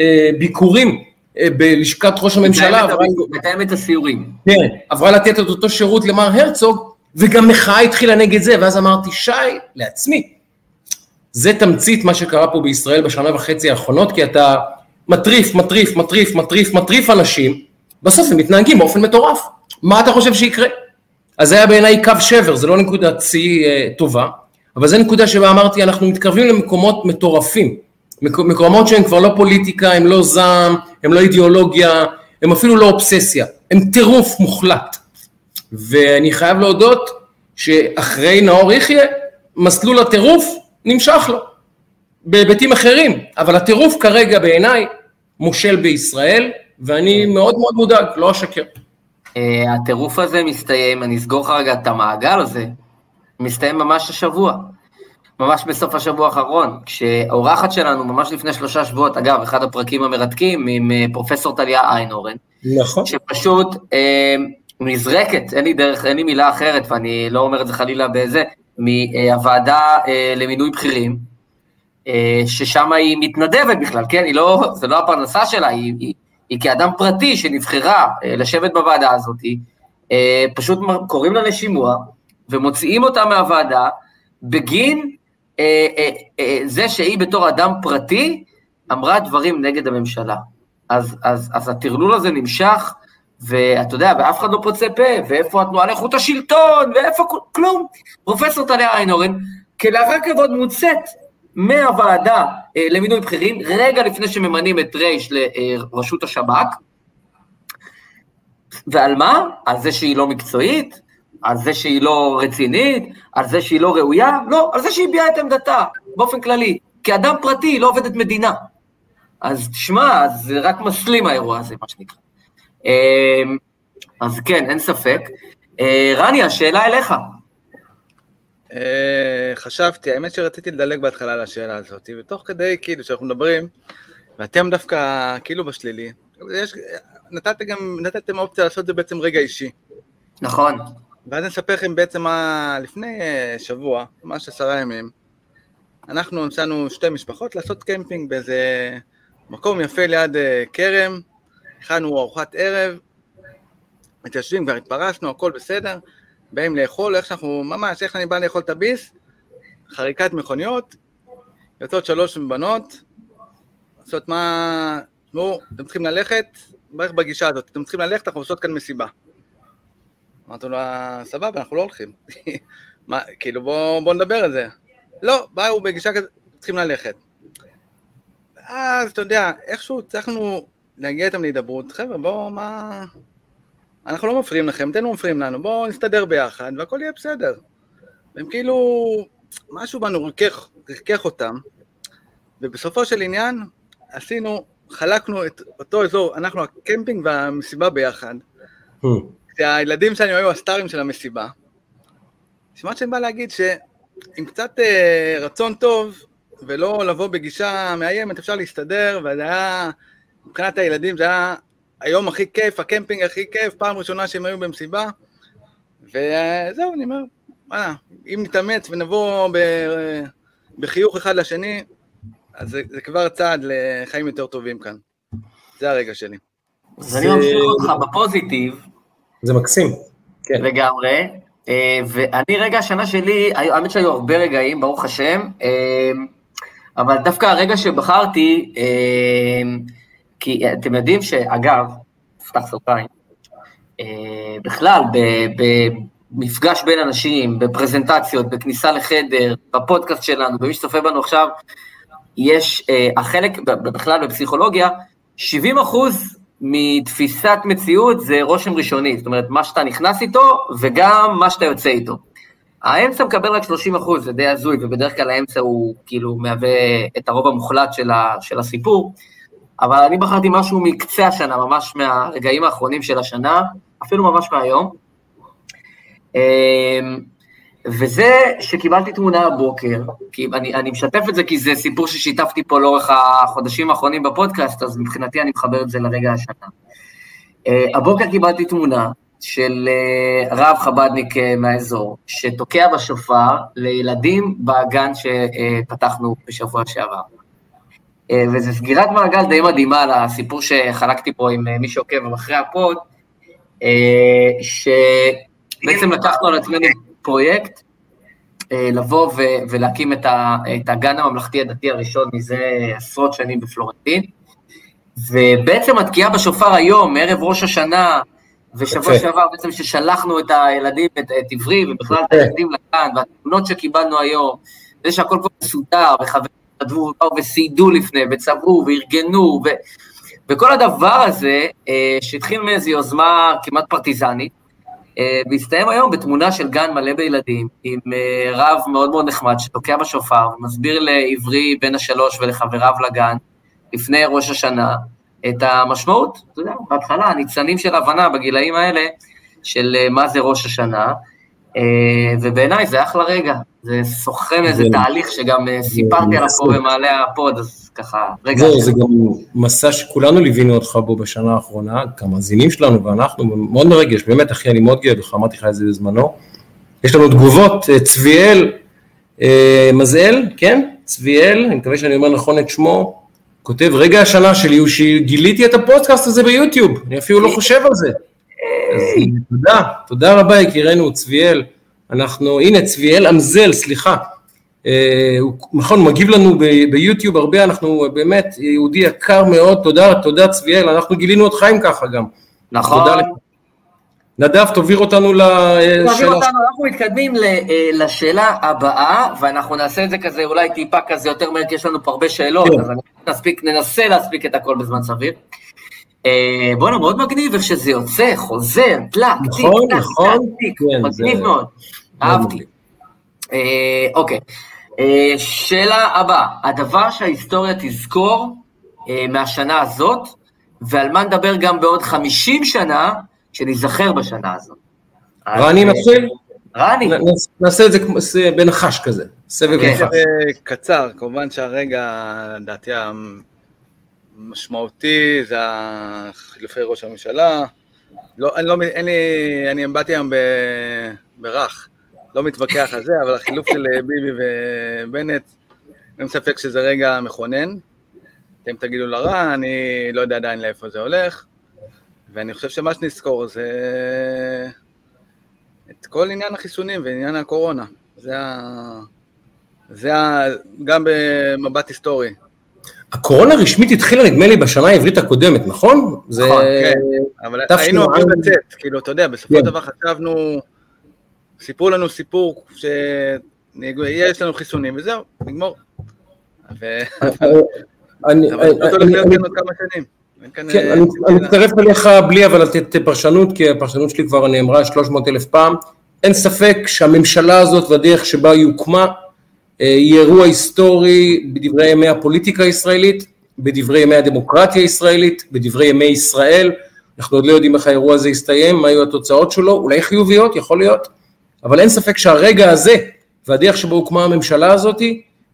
אה, ביקורים אה, בלשכת ראש הממשלה. מתאם את הסיורים. כן, עברה לתת את אותו שירות למר הרצוג, וגם מחאה התחילה נגד זה, ואז אמרתי, שי, לעצמי, זה תמצית מה שקרה פה בישראל בשנה וחצי האחרונות, כי אתה מטריף, מטריף, מטריף, מטריף, מטריף אנשים, בסוף הם מתנהגים באופן מטורף. מה אתה חושב שיקרה? אז זה היה בעיניי קו שבר, זה לא נקודת שיא אה, טובה, אבל זו נקודה שבה אמרתי, אנחנו מתקרבים למקומות מטורפים, מקומות שהם כבר לא פוליטיקה, הם לא זעם, הם לא אידיאולוגיה, הם אפילו לא אובססיה, הם טירוף מוחלט. ואני חייב להודות שאחרי נאור יחיא, מסלול הטירוף נמשך לו, בהיבטים אחרים, אבל הטירוף כרגע בעיניי מושל בישראל, ואני מאוד מאוד מודאג, לא אשקר. אה, הטירוף הזה מסתיים, אני אסגור לך רגע את המעגל הזה, מסתיים ממש השבוע, ממש בסוף השבוע האחרון, כשאורחת שלנו, ממש לפני שלושה שבועות, אגב, אחד הפרקים המרתקים, עם אה, פרופסור טליה איינורן, נכון. שפשוט אה, נזרקת, אין לי דרך, אין לי מילה אחרת, ואני לא אומר את זה חלילה בזה, מהוועדה אה, למינוי בכירים, אה, ששם היא מתנדבת בכלל, כן? היא לא, זה לא הפרנסה שלה, היא, היא, היא כאדם פרטי שנבחרה אה, לשבת בוועדה הזאת, פשוט קוראים לה לשימוע ומוציאים אותה מהוועדה בגין זה שהיא בתור אדם פרטי אמרה דברים נגד הממשלה. אז, אז, אז הטרלול הזה נמשך, ואתה יודע, ואף אחד לא פוצה פה, ואיפה התנועה לאיכות השלטון, ואיפה כלום. פרופסור טליה איינורן, כלאחר כבוד מוצאת מהוועדה אה, למינוי בכירים, רגע לפני שממנים את רייש לראשות השב"כ, ועל מה? על זה שהיא לא מקצועית? על זה שהיא לא רצינית? על זה שהיא לא ראויה? לא, על זה שהיא הביעה את עמדתה, באופן כללי. כאדם פרטי, היא לא עובדת מדינה. אז תשמע, זה רק מסלים האירוע הזה, מה שנקרא. אמ, אז כן, אין ספק. אה, רני, השאלה אליך. אה, חשבתי, האמת שרציתי לדלג בהתחלה על השאלה הזאת, ותוך כדי, כאילו, שאנחנו מדברים, ואתם דווקא כאילו בשלילי, יש, נתת גם, נתתם אופציה לעשות את זה בעצם רגע אישי. נכון. ואז אני אספר לכם בעצם מה, לפני אה, שבוע, ממש עשרה ימים, אנחנו נסענו שתי משפחות לעשות קמפינג באיזה מקום יפה ליד כרם, הכנו ארוחת ערב, מתיישבים, כבר התפרסנו, הכל בסדר, באים לאכול, איך שאנחנו, ממש, איך אני בא לאכול את הביס, חריקת מכוניות, יוצאות שלוש בנות, עושות מה, תשמעו, אתם צריכים ללכת, בערך בגישה הזאת, אתם צריכים ללכת, אנחנו עושות כאן מסיבה. אמרתי לו, סבבה, אנחנו לא הולכים. [LAUGHS] מה, כאילו, בואו בוא נדבר על זה. לא, באו בגישה כזאת, צריכים ללכת. אז, אתה יודע, איכשהו הצלחנו להגיע איתם להידברות, חבר'ה, בואו, מה... אנחנו לא מפריעים לכם, אתם לא מפריעים לנו, בואו נסתדר ביחד והכל יהיה בסדר. והם כאילו, משהו בנו ריכך, ריכך אותם, ובסופו של עניין עשינו, חלקנו את אותו אזור, אנחנו הקמפינג והמסיבה ביחד. Hmm. הילדים שלנו היו הסטארים של המסיבה. שמעת שאני בא להגיד שעם קצת אה, רצון טוב, ולא לבוא בגישה מאיימת, אפשר להסתדר, וזה היה... מבחינת הילדים זה היה היום הכי כיף, הקמפינג הכי כיף, פעם ראשונה שהם היו במסיבה, וזהו, אני אומר, וואלה, אם נתאמץ ונבוא ב... בחיוך אחד לשני, אז זה, זה כבר צעד לחיים יותר טובים כאן. זה הרגע שלי. אז אני ממשיך אותך בפוזיטיב. זה מקסים. כן. לגמרי. אה, ואני, רגע השנה שלי, האמת שהיו הרבה רגעים, ברוך השם, אה, אבל דווקא הרגע שבחרתי, אה, כי אתם יודעים שאגב, נפתח סוגריים, בכלל, במפגש בין אנשים, בפרזנטציות, בכניסה לחדר, בפודקאסט שלנו, במי שצופה בנו עכשיו, יש, אה, החלק, בכלל בפסיכולוגיה, 70 אחוז מתפיסת מציאות זה רושם ראשוני, זאת אומרת, מה שאתה נכנס איתו וגם מה שאתה יוצא איתו. האמצע מקבל רק 30 אחוז, זה די הזוי, ובדרך כלל האמצע הוא כאילו מהווה את הרוב המוחלט של, ה, של הסיפור. אבל אני בחרתי משהו מקצה השנה, ממש מהרגעים האחרונים של השנה, אפילו ממש מהיום. וזה שקיבלתי תמונה הבוקר, כי אני, אני משתף את זה כי זה סיפור ששיתפתי פה לאורך החודשים האחרונים בפודקאסט, אז מבחינתי אני מחבר את זה לרגע השנה. אה, הבוקר קיבלתי תמונה של אה, רב חבדניק אה, מהאזור, שתוקע בשופר לילדים בגן שפתחנו בשבוע שעבר. וזו סגירת מעגל די מדהימה לסיפור שחלקתי פה עם מי שעוקב אחרי הפוד, שבעצם לקחנו על עצמנו פרויקט לבוא ולהקים את הגן הממלכתי הדתי הראשון מזה עשרות שנים בפלורנטין. ובעצם התקיעה בשופר היום, ערב ראש השנה, ושבוע שעבר בעצם ששלחנו את הילדים, את, את עברי, ובכלל את הילדים לגן, והתמונות שקיבלנו היום, זה שהכל כבר מסודר, וחברים כתבו וסיידו לפני, וצבעו וארגנו, ו... וכל הדבר הזה, אה, שהתחיל מאיזו יוזמה כמעט פרטיזנית, אה, והסתיים היום בתמונה של גן מלא בילדים, עם אה, רב מאוד מאוד נחמד שתוקע בשופר, ומסביר לעברי בן השלוש ולחבריו לגן, לפני ראש השנה, את המשמעות, אתה יודע, בהתחלה, הניצנים של הבנה בגילאים האלה, של מה זה ראש השנה, ובעיניי זה אחלה רגע, זה סוכן איזה תהליך שגם אה, סיפרתי עליו פה במעלה הפוד, אז ככה, רגע. זהו, זה גם מסע שכולנו ליווינו אותך בו בשנה האחרונה, המאזינים שלנו ואנחנו, מאוד מרגש, באמת אחי, אני מאוד גאה בך, אמרתי לך את זה בזמנו. יש לנו תגובות, אה, צביאל אה, מזאל, כן? צביאל, אני מקווה שאני אומר נכון את שמו, כותב, רגע השנה שלי הוא שגיליתי את הפודקאסט הזה ביוטיוב, אני אפילו לא חושב על זה. אז תודה, תודה רבה יקירנו צביאל. אנחנו, הנה צביאל אמזל, סליחה, אה, הוא נכון, מגיב לנו ביוטיוב הרבה, אנחנו באמת יהודי יקר מאוד, תודה, תודה צביאל, אנחנו גילינו אותך עם ככה גם, נכון. נדב, תוביל אותנו לשאלה. אותנו, אנחנו מתקדמים אה, לשאלה הבאה, ואנחנו נעשה את זה כזה אולי טיפה כזה יותר מהר, כי יש לנו פה הרבה שאלות, כן. אז נספיק, ננסה להספיק את הכל בזמן סביר. אה, בואנה, מאוד מגניב איך שזה יוצא, חוזר, טלק, טיק, נכון, נכון. טיק, מגניב זה- מאוד, אהבתי. אה, אוקיי, אה, שאלה הבאה, הדבר שההיסטוריה תזכור אה, מהשנה הזאת, ועל מה נדבר גם בעוד 50 שנה, שניזכר בשנה הזאת. רני אה, מתחיל? רני, נ- נ- נעשה את זה בנחש כזה, סבב כן. נחש. קצר, כמובן שהרגע, לדעתי, המשמעותי זה החילופי ראש הממשלה. לא, אני לא, אין לי, אני באתי היום ברך, לא מתווכח על זה, אבל החילוף של ביבי ובנט, אין ספק שזה רגע מכונן. אתם תגידו לרע, אני לא יודע עדיין לאיפה זה הולך, ואני חושב שמה שנזכור זה את כל עניין החיסונים ועניין הקורונה. זה ה... זה ה... גם במבט היסטורי. הקורונה רשמית התחילה נדמה לי בשנה העברית הקודמת, נכון? זה... נכון, כן, אבל תש"ע. היינו אמורים לצאת, כאילו, אתה יודע, בסופו כן. של דבר חשבנו, סיפרו לנו סיפור שיש לנו חיסונים וזהו, נגמור. [LAUGHS] אני- כן, אה, אני אני שאלה. מצטרף אליך בלי אבל לתת פרשנות, כי הפרשנות שלי כבר נאמרה 300 אלף פעם. אין ספק שהממשלה הזאת והדרך שבה היא הוקמה אה, היא אירוע היסטורי בדברי ימי הפוליטיקה הישראלית, בדברי ימי הדמוקרטיה הישראלית, בדברי ימי ישראל. אנחנו עוד לא יודעים איך האירוע הזה יסתיים, מה יהיו התוצאות שלו, אולי חיוביות, יכול להיות, אבל אין ספק שהרגע הזה והדרך שבה הוקמה הממשלה הזאת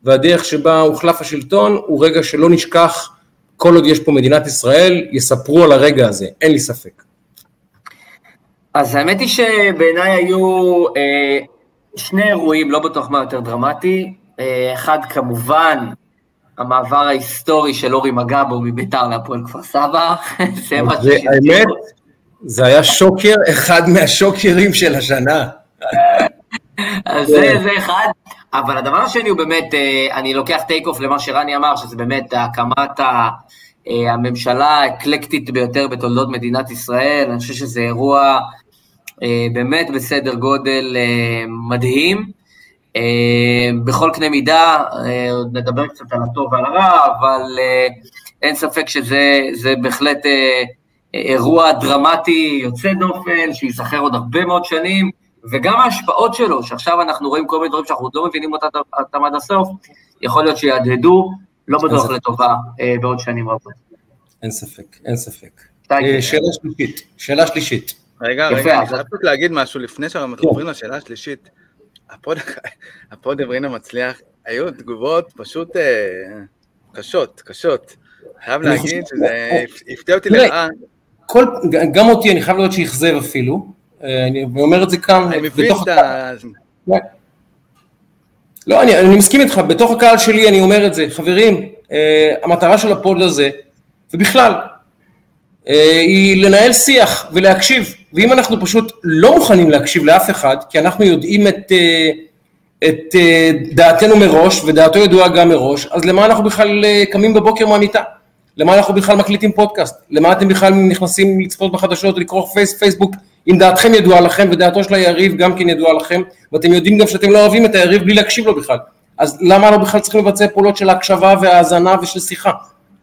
והדרך שבה הוחלף השלטון הוא רגע שלא נשכח כל עוד יש פה מדינת ישראל, יספרו על הרגע הזה, אין לי ספק. אז האמת היא שבעיניי היו אה, שני אירועים, לא בטוח מה יותר דרמטי. אה, אחד כמובן, המעבר ההיסטורי של אורי מגבו מביתר להפועל כפר סבא. [LAUGHS] זה מה שהזכיר האמת. זה היה שוקר, אחד מהשוקרים של השנה. אז זה, זה אחד, אבל הדבר השני הוא באמת, אה, אני לוקח טייק אוף למה שרני אמר, שזה באמת הקמת אה, הממשלה האקלקטית ביותר בתולדות מדינת ישראל, אני חושב שזה אירוע באמת בסדר גודל אה, מדהים, אה, בכל קנה מידה, אה, עוד נדבר קצת על הטוב ועל הרע, אבל אה, אין ספק שזה זה בהחלט אה, אירוע דרמטי יוצא דופן, שייזכר עוד הרבה מאוד שנים, וגם ההשפעות שלו, שעכשיו אנחנו רואים כל מיני דברים שאנחנו עוד לא מבינים אותם עד הסוף, יכול להיות שיהדהדו, לא בטוח לטובה אה, בעוד שנים רבות. אין ספק, אין ספק. אה, שאלה שלישית, שאלה שלישית. רגע, רגע, אני חייב רק להגיד משהו לפני שאנחנו כן. עוברים לשאלה השלישית. הפוד- [LAUGHS] אברינה מצליח, היו תגובות פשוט אה, קשות, קשות. חייב להגיד שזה הפתיע אותי לרעה. גם אותי, אני חייב לראות שאכזב אפילו, אה, אני אומר את זה כאן, בתוך ה... לא, אני, אני מסכים איתך, בתוך הקהל שלי אני אומר את זה, חברים, אה, המטרה של הפוד הזה, ובכלל, אה, היא לנהל שיח ולהקשיב, ואם אנחנו פשוט לא מוכנים להקשיב לאף אחד, כי אנחנו יודעים את, אה, את אה, דעתנו מראש, ודעתו ידועה גם מראש, אז למה אנחנו בכלל אה, קמים בבוקר מהמיטה? למה אנחנו בכלל מקליטים פודקאסט? למה אתם בכלל נכנסים לצפות בחדשות, לקרוא פייס, פייסבוק, אם דעתכם ידועה לכם ודעתו של היריב גם כן ידועה לכם, ואתם יודעים גם שאתם לא אוהבים את היריב בלי להקשיב לו בכלל. אז למה לא בכלל צריכים לבצע פעולות של הקשבה והאזנה ושל שיחה?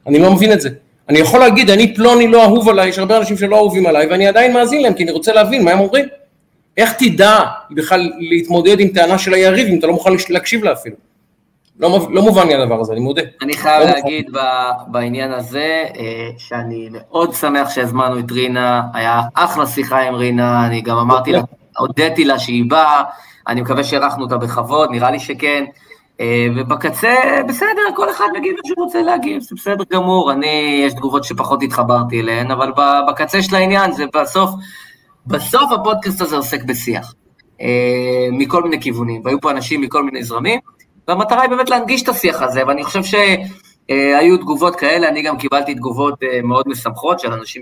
אני לא מבין את זה. אני יכול להגיד, אני פלוני לא אהוב עליי, יש הרבה אנשים שלא אהובים עליי, ואני עדיין מאזין להם, כי אני רוצה להבין מה הם אומרים. איך תדע בכלל להתמודד עם טענה של היריב, אם אתה לא מוכן להקשיב לה אפילו? לא, לא מובן לי הדבר הזה, אני מודה. אני חייב לא להגיד ב- בעניין הזה, אה, שאני מאוד שמח שהזמנו את רינה, היה אחלה שיחה עם רינה, אני גם אמרתי לה, הודיתי לה שהיא באה, אני מקווה שהערכנו אותה בכבוד, נראה לי שכן. אה, ובקצה, בסדר, כל אחד מגיב מה שהוא רוצה להגיב, זה בסדר גמור, אני, יש תגובות שפחות התחברתי אליהן, אבל בקצה של העניין זה בסוף, בסוף הפודקאסט הזה עוסק בשיח, אה, מכל מיני כיוונים, והיו פה אנשים מכל מיני זרמים, והמטרה היא באמת להנגיש את השיח הזה, ואני חושב שהיו תגובות כאלה, אני גם קיבלתי תגובות אה, מאוד משמחות של אנשים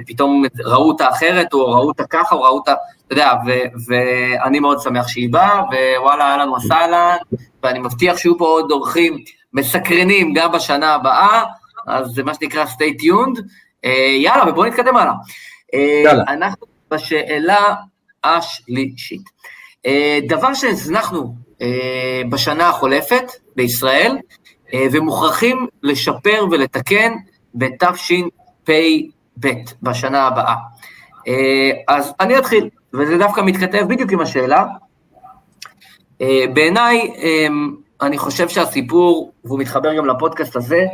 שפתאום ראו אותה אחרת, או ראו אותה ככה, או ראו אותה, אתה יודע, ו- ואני מאוד שמח שהיא באה, ווואלה, אהלן וסהלן, ואני מבטיח שיהיו פה עוד אורחים מסקרנים גם בשנה הבאה, אז זה מה שנקרא stay tuned. אה, יאללה, ובואו נתקדם הלאה. אה, יאללה. אנחנו בשאלה השלישית. אה, דבר שהזנחנו בשנה החולפת בישראל, ומוכרחים לשפר ולתקן בתשפ"ב, בשנה הבאה. אה, אז אני אתחיל, וזה דווקא מתכתב בדיוק עם השאלה. אה, בעיניי, אה, אני חושב שהסיפור, והוא מתחבר גם לפודקאסט הזה,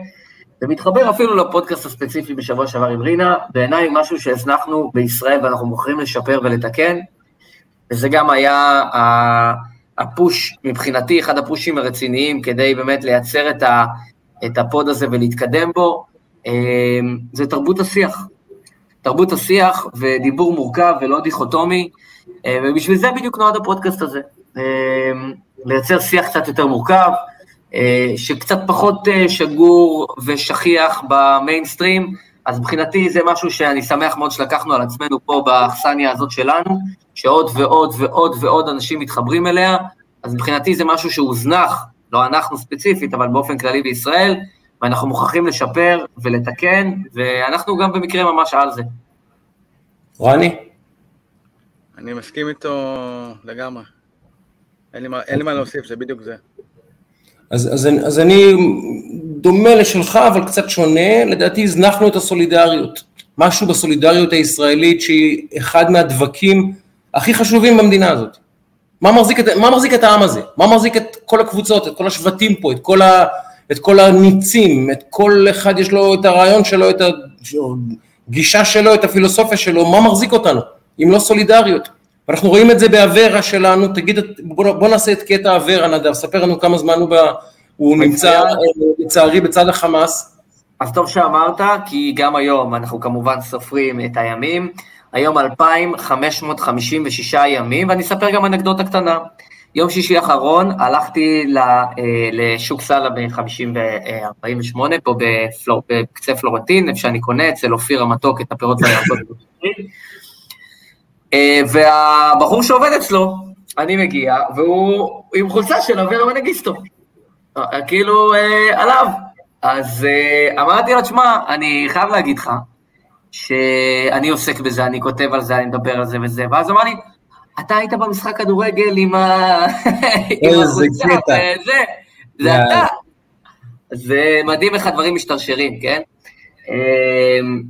ומתחבר אפילו לפודקאסט הספציפי בשבוע שעבר עם רינה, בעיניי משהו שהזנחנו בישראל ואנחנו מוכרחים לשפר ולתקן, וזה גם היה הפוש, מבחינתי, אחד הפושים הרציניים כדי באמת לייצר את, הפוד הזה ולהתקדם בו, זה תרבות השיח. תרבות השיח ודיבור מורכב ולא דיכוטומי, אה, ובשביל זה בדיוק נועד הפודקאסט הזה. אה, לייצר שיח קצת יותר מורכב, אה, שקצת פחות אה, שגור ושכיח במיינסטרים, אז מבחינתי זה משהו שאני שמח מאוד שלקחנו על עצמנו פה באכסניה הזאת שלנו, שעוד ועוד ועוד ועוד אנשים מתחברים אליה, אז מבחינתי זה משהו שהוזנח, לא אנחנו ספציפית, אבל באופן כללי בישראל, ואנחנו מוכרחים לשפר ולתקן, ואנחנו גם במקרה ממש על זה. רני? אני מסכים איתו לגמרי. אין לי מה- אין לי מה להוסיף, זה בדיוק זה. אז, אז, אז אני דומה לשלך, אבל קצת שונה. לדעתי הזנחנו את הסולידריות. משהו בסולידריות הישראלית שהיא אחד מהדבקים הכי חשובים במדינה הזאת. מה מחזיק, את, מה מחזיק את העם הזה? מה מחזיק את כל הקבוצות, את כל השבטים פה, את כל, ה, את כל הניצים, את כל אחד יש לו את הרעיון שלו, את הגישה שלו, את הפילוסופיה שלו, מה מחזיק אותנו, אם לא סולידריות? ואנחנו רואים את זה באברה שלנו, תגיד, בוא, בוא נעשה את קטע אברה, נדב, ספר לנו כמה זמן הוא, ב, הוא נמצא, אה, לצערי, בצד החמאס. אז טוב שאמרת, כי גם היום אנחנו כמובן סופרים את הימים. היום 2,556 ימים, ואני אספר גם אנקדוטה קטנה. יום שישי האחרון הלכתי אה, לשוק סאלה ב-50-48, פה בפלור, בקצה פלורנטין, איפה שאני קונה אצל אופיר המתוק את הפירות והירקות. אה, והבחור שעובד אצלו, אני מגיע, והוא עם חולצה של אברה מנגיסטו. אה, כאילו, עליו. אז אמרתי לו, תשמע, אני חייב להגיד לך, שאני עוסק בזה, אני כותב על זה, אני מדבר על זה וזה, ואז אמר לי, אתה היית במשחק כדורגל עם ה... איזה קטע. זה. אתה. זה מדהים איך הדברים משתרשרים, כן? אמ,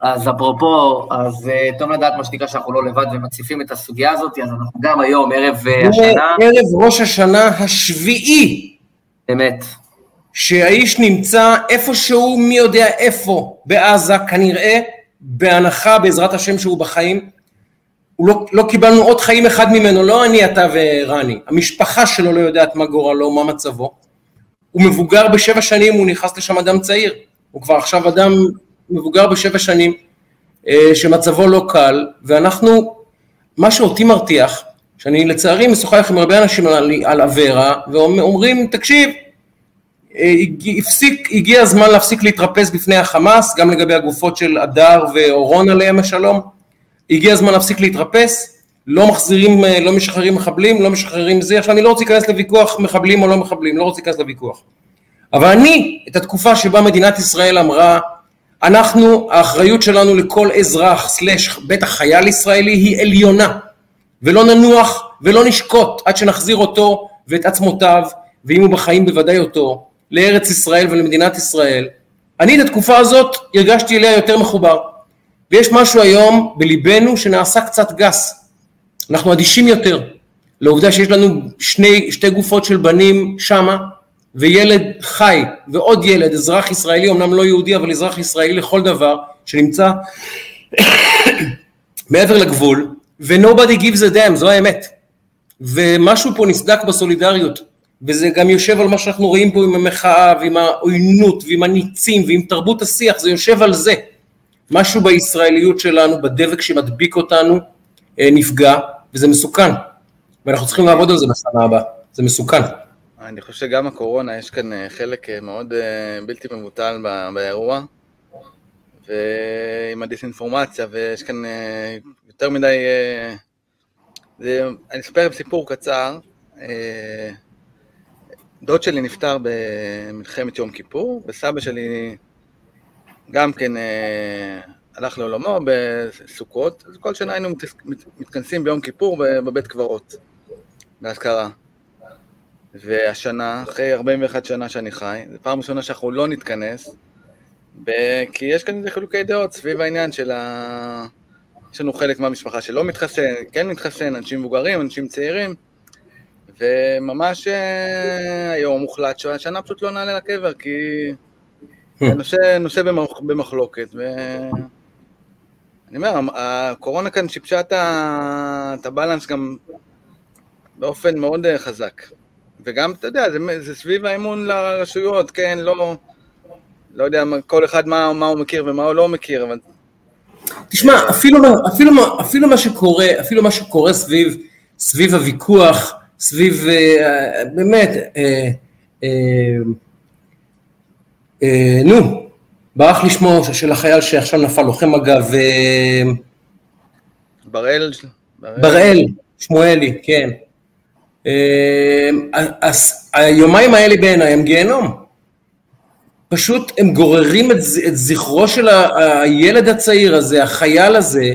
אז אפרופו, אז אה, טוב לדעת מה שנקרא שאנחנו לא לבד ומציפים את הסוגיה הזאת, אז אנחנו גם היום, ערב אה, השנה, ערב ראש השנה השביעי, באמת, שהאיש נמצא איפשהו, מי יודע איפה, בעזה, כנראה, בהנחה בעזרת השם שהוא בחיים. לא, לא קיבלנו עוד חיים אחד ממנו, לא אני, אתה ורני. המשפחה שלו לא יודעת מה גורלו, מה מצבו. הוא מבוגר בשבע שנים, הוא נכנס לשם אדם צעיר. הוא כבר עכשיו אדם מבוגר בשבע שנים, אה, שמצבו לא קל, ואנחנו, מה שאותי מרתיח, שאני לצערי משוחח עם הרבה אנשים על, על אברה, ואומרים, תקשיב, אה, הפסיק, הגיע הזמן להפסיק להתרפס בפני החמאס, גם לגבי הגופות של הדר ואורון עליהם השלום. הגיע הזמן להפסיק להתרפס, לא מחזירים, אה, לא משחררים מחבלים, לא משחררים זה. עכשיו אני לא רוצה להיכנס לוויכוח מחבלים או לא מחבלים, לא רוצה להיכנס לוויכוח. אבל אני, את התקופה שבה מדינת ישראל אמרה, אנחנו, האחריות שלנו לכל אזרח, סלש בטח חייל ישראלי, היא עליונה. ולא ננוח ולא נשקוט עד שנחזיר אותו ואת עצמותיו, ואם הוא בחיים בוודאי אותו, לארץ ישראל ולמדינת ישראל. אני את התקופה הזאת הרגשתי אליה יותר מחובר. ויש משהו היום בליבנו שנעשה קצת גס. אנחנו אדישים יותר לעובדה שיש לנו שני, שתי גופות של בנים שמה, וילד חי, ועוד ילד, אזרח ישראלי, אמנם לא יהודי, אבל אזרח ישראלי לכל דבר, שנמצא [COUGHS] מעבר לגבול, ו-nobody gives a damn, זו האמת. ומשהו פה נסדק בסולידריות, וזה גם יושב על מה שאנחנו רואים פה עם המחאה, ועם העוינות, ועם הניצים, ועם תרבות השיח, זה יושב על זה. משהו בישראליות שלנו, בדבק שמדביק אותנו, אה, נפגע, וזה מסוכן. ואנחנו צריכים לעבוד על זה בשנה הבאה, זה מסוכן. אני חושב שגם הקורונה, יש כאן אה, חלק אה, מאוד בלתי מבוטל באירוע, ועם הדיסאינפורמציה, ויש כאן יותר מדי... זה, אני אספר סיפור קצר. דוד שלי נפטר במלחמת יום כיפור, וסבא שלי גם כן אה, הלך לעולמו בסוכות, אז כל שנה היינו מתס- מת- מתכנסים ביום כיפור בבית קברות, באזכרה. והשנה, אחרי 41 שנה שאני חי, זו פעם ראשונה שאנחנו לא נתכנס, ב- כי יש כאן איזה חילוקי דעות סביב העניין של ה... יש לנו חלק מהמשפחה שלא מתחסן, כן מתחסן, אנשים מבוגרים, אנשים צעירים, וממש אה, היום הוחלט שהשנה פשוט לא נעלה לקבר, כי נושא, נושא במח- במחלוקת. אני אומר, הקורונה כאן שיבשה את הבלנס גם באופן מאוד אה, חזק. וגם, אתה יודע, זה, זה סביב האמון לרשויות, כן, לא, לא יודע, כל אחד מה, מה הוא מכיר ומה הוא לא מכיר, אבל תשמע, אפילו, אפילו, אפילו מה שקורה, אפילו מה שקורה סביב, סביב הוויכוח, סביב, אה, באמת, אה, נו, ברח לי שמו של החייל שעכשיו נפל, לוחם אגב, אה, בראל... בראל, שמואלי, כן. אה, אז היומיים האלה בעיניי הם גיהנום. פשוט הם גוררים את, את זכרו של ה- הילד הצעיר הזה, החייל הזה,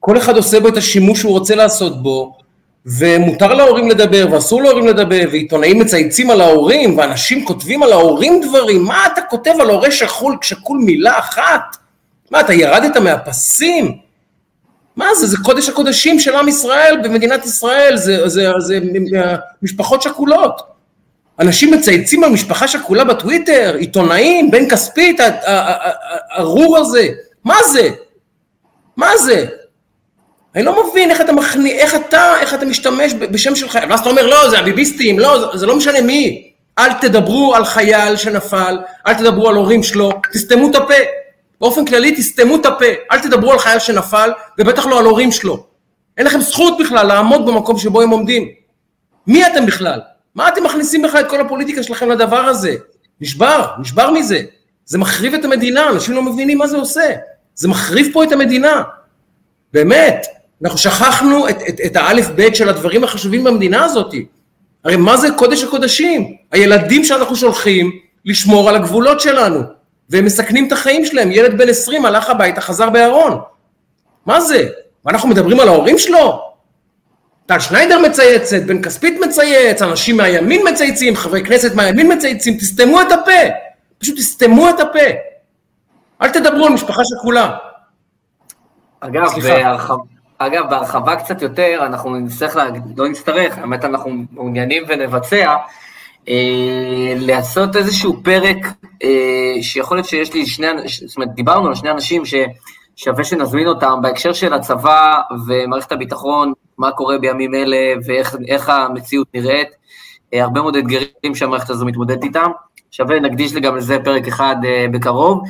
כל אחד עושה בו את השימוש שהוא רוצה לעשות בו, ומותר להורים לדבר ואסור להורים לדבר, ועיתונאים מצייצים על ההורים, ואנשים כותבים על ההורים דברים, מה אתה כותב על הורה שכול, שקול מילה אחת? מה, אתה ירדת מהפסים? מה זה, זה קודש הקודשים של עם ישראל במדינת ישראל, זה, זה, זה, זה משפחות שכולות. אנשים מצייצים על משפחה שכולה בטוויטר, עיתונאים, בן כספית, הארור הזה, מה זה? מה זה? אני לא מבין איך אתה מכניס, איך אתה, איך אתה משתמש בשם שלך, ואז אתה אומר, לא, זה הביביסטים, לא, זה, זה לא משנה מי. אל תדברו על חייל שנפל, אל תדברו על הורים שלו, תסתמו את הפה. באופן כללי, תסתמו את הפה. אל תדברו על חייל שנפל, ובטח לא על הורים שלו. אין לכם זכות בכלל לעמוד במקום שבו הם עומדים. מי אתם בכלל? מה אתם מכניסים בכלל את כל הפוליטיקה שלכם לדבר הזה? נשבר, נשבר מזה. זה מחריב את המדינה, אנשים לא מבינים מה זה עושה. זה מחריב פה את המדינה. באמת. אנחנו שכחנו את, את, את האלף בית של הדברים החשובים במדינה הזאת. הרי מה זה קודש הקודשים? הילדים שאנחנו שולחים לשמור על הגבולות שלנו, והם מסכנים את החיים שלהם. ילד בן 20 הלך הביתה, חזר בארון. מה זה? ואנחנו מדברים על ההורים שלו? טל שניידר מצייצת, בן כספית מצייץ, אנשים מהימין מצייצים, חברי כנסת מהימין מצייצים, תסתמו את הפה. פשוט תסתמו את הפה. אל תדברו על משפחה שכולה. אגב, סליחה. אגב, בהרחבה קצת יותר, אנחנו נצטרך, לה... לא נצטרך, האמת אנחנו מעוניינים ונבצע, אה, לעשות איזשהו פרק אה, שיכול להיות שיש לי שני, זאת אומרת, דיברנו על שני אנשים ששווה שנזמין אותם בהקשר של הצבא ומערכת הביטחון, מה קורה בימים אלה ואיך איך המציאות נראית, אה, הרבה מאוד אתגרים שהמערכת הזו מתמודדת איתם, שווה נקדיש גם לזה פרק אחד אה, בקרוב.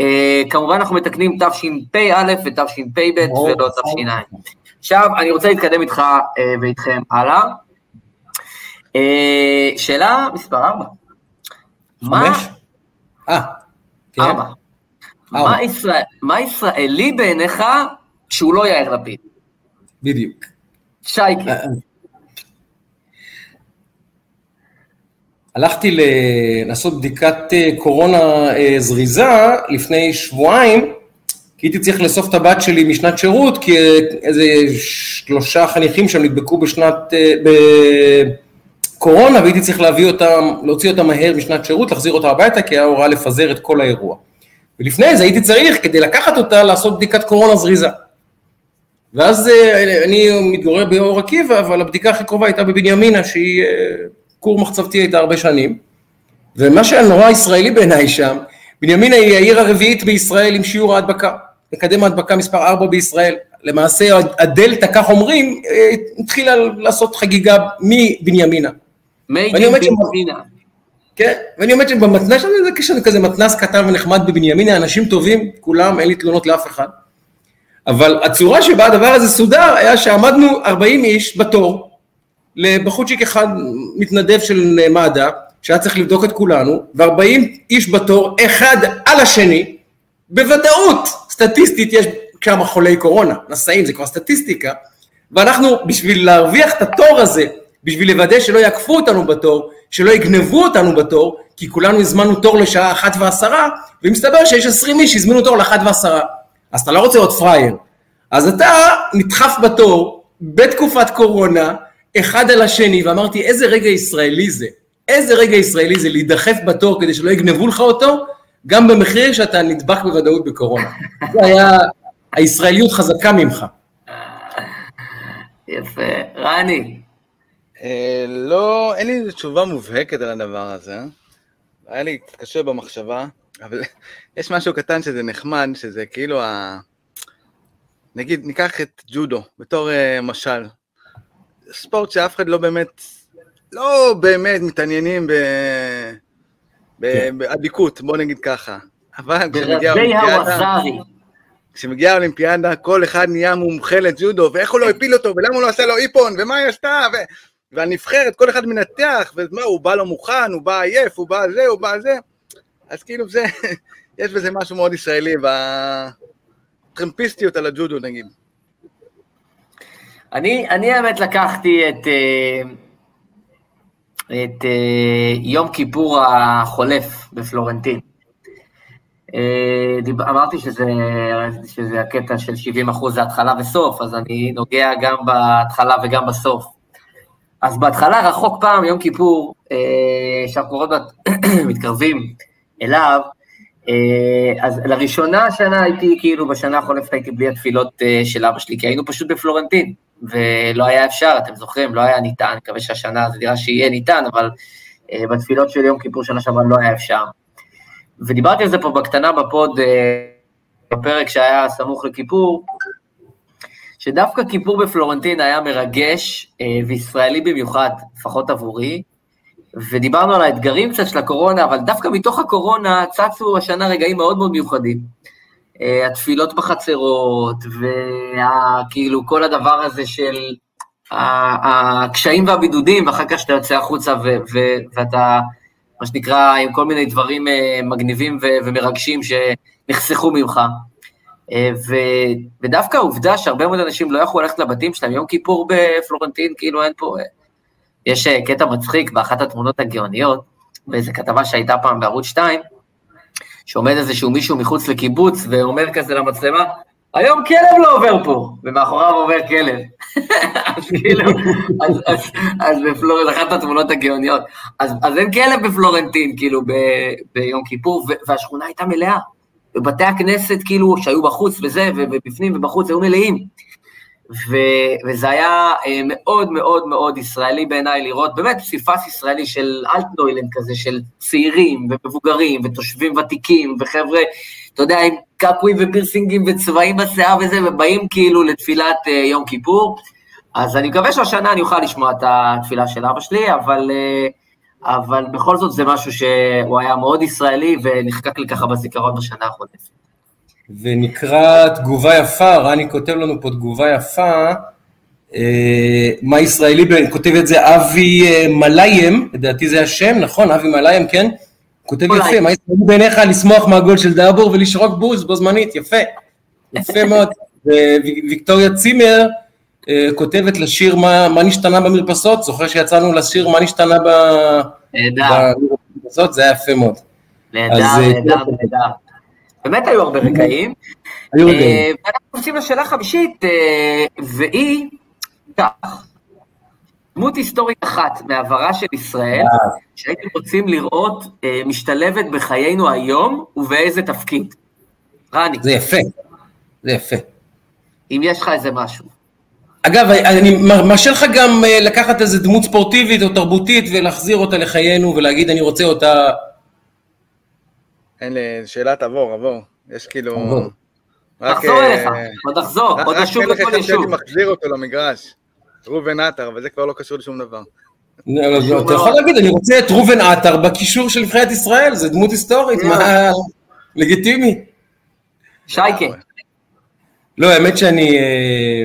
Uh, כמובן אנחנו מתקנים תשפ"א ותשפ"ב ולא. תש"ע. עכשיו אני רוצה להתקדם איתך uh, ואיתכם הלאה. Uh, שאלה מספר 4. מה, חמש? אה, כן. 4. ארבע. מה, ישראל, מה ישראלי בעיניך שהוא לא יאיר לפיד? בדיוק. שייקה. הלכתי לעשות בדיקת אה, קורונה אה, זריזה לפני שבועיים, כי הייתי צריך לאסוף את הבת שלי משנת שירות, כי אה, איזה שלושה חניכים שם נדבקו בשנת, בקורונה, והייתי צריך להביא אותם, להוציא אותם מהר משנת שירות, להחזיר אותה הביתה, כי היה הוראה לפזר את כל האירוע. ולפני זה הייתי צריך, כדי לקחת אותה, לעשות בדיקת קורונה זריזה. ואז אני מתגורר באור עקיבא, אבל הבדיקה הכי קרובה הייתה בבנימינה, שהיא כור מחצבתי הייתה הרבה שנים. ומה שהיה נורא ישראלי בעיניי שם, בנימינה היא העיר הרביעית בישראל עם שיעור ההדבקה, מקדם ההדבקה מספר 4 בישראל. למעשה הדלתא, כך אומרים, אה, התחילה לעשות חגיגה מבנימינה. שם- בנימינה. כן, ואני עומד שם במתנ"ס, שלנו, זה כשאני כזה מתנ"ס קטן ונחמד בבנימינה, אנשים טובים, כולם, אין לי תלונות לאף אחד. אבל הצורה שבה הדבר הזה סודר, היה שעמדנו 40 איש בתור, לבחורצ'יק אחד מתנדב של מד"א, שהיה צריך לבדוק את כולנו, ו-40 איש בתור, אחד על השני, בוודאות, סטטיסטית, יש כמה חולי קורונה, נשאים, זה כבר סטטיסטיקה, ואנחנו, בשביל להרוויח את התור הזה, בשביל לוודא שלא יעקפו אותנו בתור, שלא יגנבו אותנו בתור, כי כולנו הזמנו תור לשעה אחת ועשרה, ומסתבר שיש עשרים איש שהזמינו תור לאחת ועשרה. אז אתה לא רוצה להיות פראייר. אז אתה נדחף בתור בתקופת קורונה, אחד על השני, ואמרתי, איזה רגע ישראלי זה. איזה רגע ישראלי זה להידחף בתור כדי שלא יגנבו לך אותו, גם במחיר שאתה נדבק בוודאות בקורונה. זה היה, הישראליות חזקה ממך. יפה. רני. אה, לא, אין לי תשובה מובהקת על הדבר הזה. היה לי קצת קשה במחשבה, אבל [LAUGHS] יש משהו קטן שזה נחמד, שזה כאילו ה... נגיד, ניקח את ג'ודו בתור uh, משל. ספורט שאף אחד לא באמת, לא באמת מתעניינים ב... כן. באדיקות, בוא נגיד ככה. אבל כשמגיע האולימפיאדה, כשמגיעה האולימפיאדה, כל אחד נהיה מומחה לג'ודו, ואיך הוא לא הפיל אותו, ולמה הוא לא עשה לו איפון, ומה היא עשתה, ו... והנבחרת, כל אחד מנתח, ומה, הוא בא לא מוכן, הוא בא עייף, הוא בא זה, הוא בא זה. אז כאילו זה, [LAUGHS] יש בזה משהו מאוד ישראלי, בטרמפיסטיות על הג'ודו נגיד. אני, אני האמת לקחתי את, אה, את אה, יום כיפור החולף בפלורנטין. אה, אמרתי שזה, שזה הקטע של 70 אחוז זה התחלה וסוף, אז אני נוגע גם בהתחלה וגם בסוף. אז בהתחלה, רחוק פעם, יום כיפור, שאנחנו מאוד [CLEARS THROAT] מתקרבים אליו, אז לראשונה השנה הייתי, כאילו, בשנה החולפת הייתי בלי התפילות של אבא שלי, כי היינו פשוט בפלורנטין. ולא היה אפשר, אתם זוכרים, לא היה ניתן, אני מקווה שהשנה זה נראה שיהיה ניתן, אבל uh, בתפילות של יום כיפור שנה שעברה לא היה אפשר. ודיברתי על זה פה בקטנה בפוד, uh, בפרק שהיה סמוך לכיפור, שדווקא כיפור בפלורנטין היה מרגש uh, וישראלי במיוחד, לפחות עבורי, ודיברנו על האתגרים קצת של הקורונה, אבל דווקא מתוך הקורונה צצו השנה רגעים מאוד מאוד מיוחדים. אה, התפילות בחצרות, וכאילו כל הדבר הזה של הקשיים והבידודים, ואחר כך שאתה יוצא החוצה ואתה, מה שנקרא, עם כל מיני דברים אה, מגניבים ומרגשים שנחסכו ממך. אה, ודווקא העובדה שהרבה מאוד אנשים לא יכלו ללכת לבתים שלהם, יום כיפור בפלורנטין, כאילו אין פה... יש קטע מצחיק באחת התמונות הגאוניות, באיזו כתבה שהייתה פעם בערוץ 2, שעומד איזשהו מישהו מחוץ לקיבוץ ואומר כזה למצלמה, היום כלב לא עובר פה, ומאחוריו עובר כלב. [LAUGHS] אז כאילו, אז, אז, אז בפלורנטין, אחת התמונות הגאוניות. אז, אז אין כלב בפלורנטין, כאילו, ב, ביום כיפור, והשכונה הייתה מלאה. ובתי הכנסת, כאילו, שהיו בחוץ וזה, ובפנים ובחוץ, היו מלאים. ו- וזה היה אה, מאוד מאוד מאוד ישראלי בעיניי לראות, באמת פסיפס ישראלי של אלטנוילנד כזה, של צעירים ומבוגרים ותושבים ותיקים וחבר'ה, אתה יודע, עם קעקועים ופירסינגים וצבעים בשיער וזה, ובאים כאילו לתפילת uh, יום כיפור. אז אני מקווה שהשנה אני אוכל לשמוע את התפילה של אבא שלי, אבל, uh, אבל בכל זאת זה משהו שהוא היה מאוד ישראלי ונחקק לי ככה בזיכרון בשנה החודשת. ונקרא תגובה יפה, רני כותב לנו פה תגובה יפה, אה, מה ישראלי, כותב את זה אבי אה, מליים, לדעתי זה השם, נכון? אבי מליים, כן? כותב יפה, מה ישראלי בעיניך לשמוח מהגול של דאבור ולשרוק בוז בו זמנית, יפה, יפה [LAUGHS] מאוד. וויקטוריה צימר אה, כותבת לשיר מה, מה נשתנה במרפסות, זוכר שיצאנו לשיר מה נשתנה במרפסות, זה היה יפה מאוד. נהדר, נהדר, נהדר. באמת היו הרבה רגעים. היו רגעים. אה, ואנחנו רוצים לשאלה חמישית, אה, והיא כך, דמות היסטורית אחת מעברה של ישראל, שהייתם רוצים לראות אה, משתלבת בחיינו היום, ובאיזה תפקיד. רני. זה יפה, זה יפה. אם יש לך איזה משהו. אגב, אני מרשה לך גם לקחת איזה דמות ספורטיבית או תרבותית ולהחזיר אותה לחיינו ולהגיד אני רוצה אותה אין לי, שאלה תעבור, עבור. יש כאילו... תחזור אה, אליך, עוד תחזור, עוד נשוב לכל יישוב. רק שאני מחזיר אותו למגרש. ראובן עטר, אבל זה כבר לא קשור לשום דבר. אתה יכול להגיד, אני רוצה את ראובן עטר בקישור של נבחרת ישראל, זה דמות היסטורית, מה... לגיטימי. שייקה. לא, האמת שאני... אה,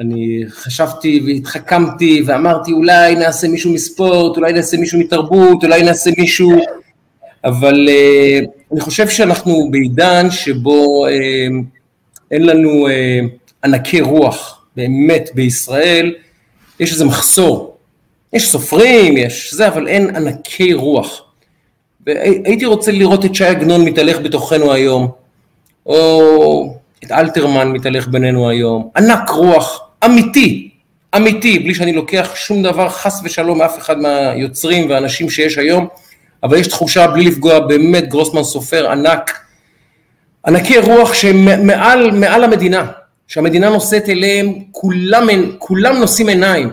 אני חשבתי והתחכמתי ואמרתי אולי נעשה מישהו מספורט, אולי נעשה מישהו מתרבות, אולי נעשה מישהו אבל uh, אני חושב שאנחנו בעידן שבו uh, אין לנו uh, ענקי רוח, באמת, בישראל, יש איזה מחסור. יש סופרים, יש זה, אבל אין ענקי רוח. והייתי רוצה לראות את שי עגנון מתהלך בתוכנו היום, או את אלתרמן מתהלך בינינו היום, ענק רוח, אמיתי, אמיתי, בלי שאני לוקח שום דבר חס ושלום מאף אחד מהיוצרים והאנשים שיש היום, אבל יש תחושה בלי לפגוע באמת גרוסמן סופר ענק, ענקי רוח שמעל מעל המדינה, שהמדינה נושאת אליהם, כולם, כולם נושאים עיניים.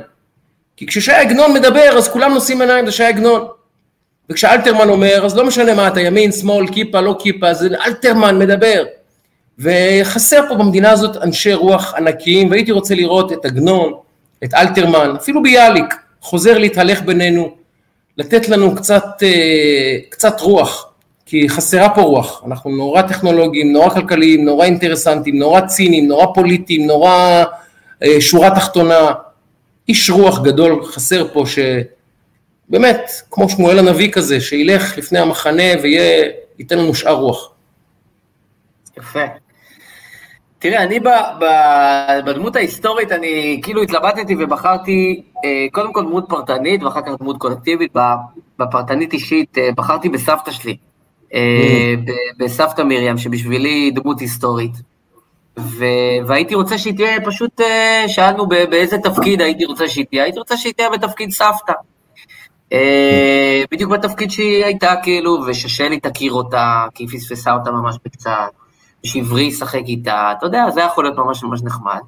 כי כששי עגנון מדבר אז כולם נושאים עיניים, זה שי עגנון. וכשאלתרמן אומר, אז לא משנה מה אתה, ימין, שמאל, כיפה, לא כיפה, זה אלתרמן מדבר. וחסר פה במדינה הזאת אנשי רוח ענקיים, והייתי רוצה לראות את עגנון, את אלתרמן, אפילו ביאליק, חוזר להתהלך בינינו, לתת לנו קצת, אה, קצת רוח, כי חסרה פה רוח, אנחנו נורא טכנולוגיים, נורא כלכליים, נורא אינטרסנטיים, נורא ציניים, נורא פוליטיים, נורא אה, שורה תחתונה, איש רוח גדול חסר פה שבאמת, כמו שמואל הנביא כזה, שילך לפני המחנה וייתן לנו שאר רוח. יפה. תראה, אני ב, ב, בדמות ההיסטורית, אני כאילו התלבטתי ובחרתי אה, קודם כל דמות פרטנית ואחר כך דמות קולקטיבית. בפרטנית אישית אה, בחרתי בסבתא שלי, אה, mm. בסבתא מרים, שבשבילי דמות היסטורית. ו... והייתי רוצה שהיא תהיה, פשוט שאלנו באיזה תפקיד הייתי רוצה שהיא תהיה, הייתי רוצה שהיא תהיה בתפקיד סבתא. בדיוק בתפקיד שהיא הייתה, כאילו, וששלי תכיר אותה, כי היא פספסה אותה ממש בקצת. שעברי ישחק איתה, אתה יודע, זה יכול להיות ממש ממש נחמד.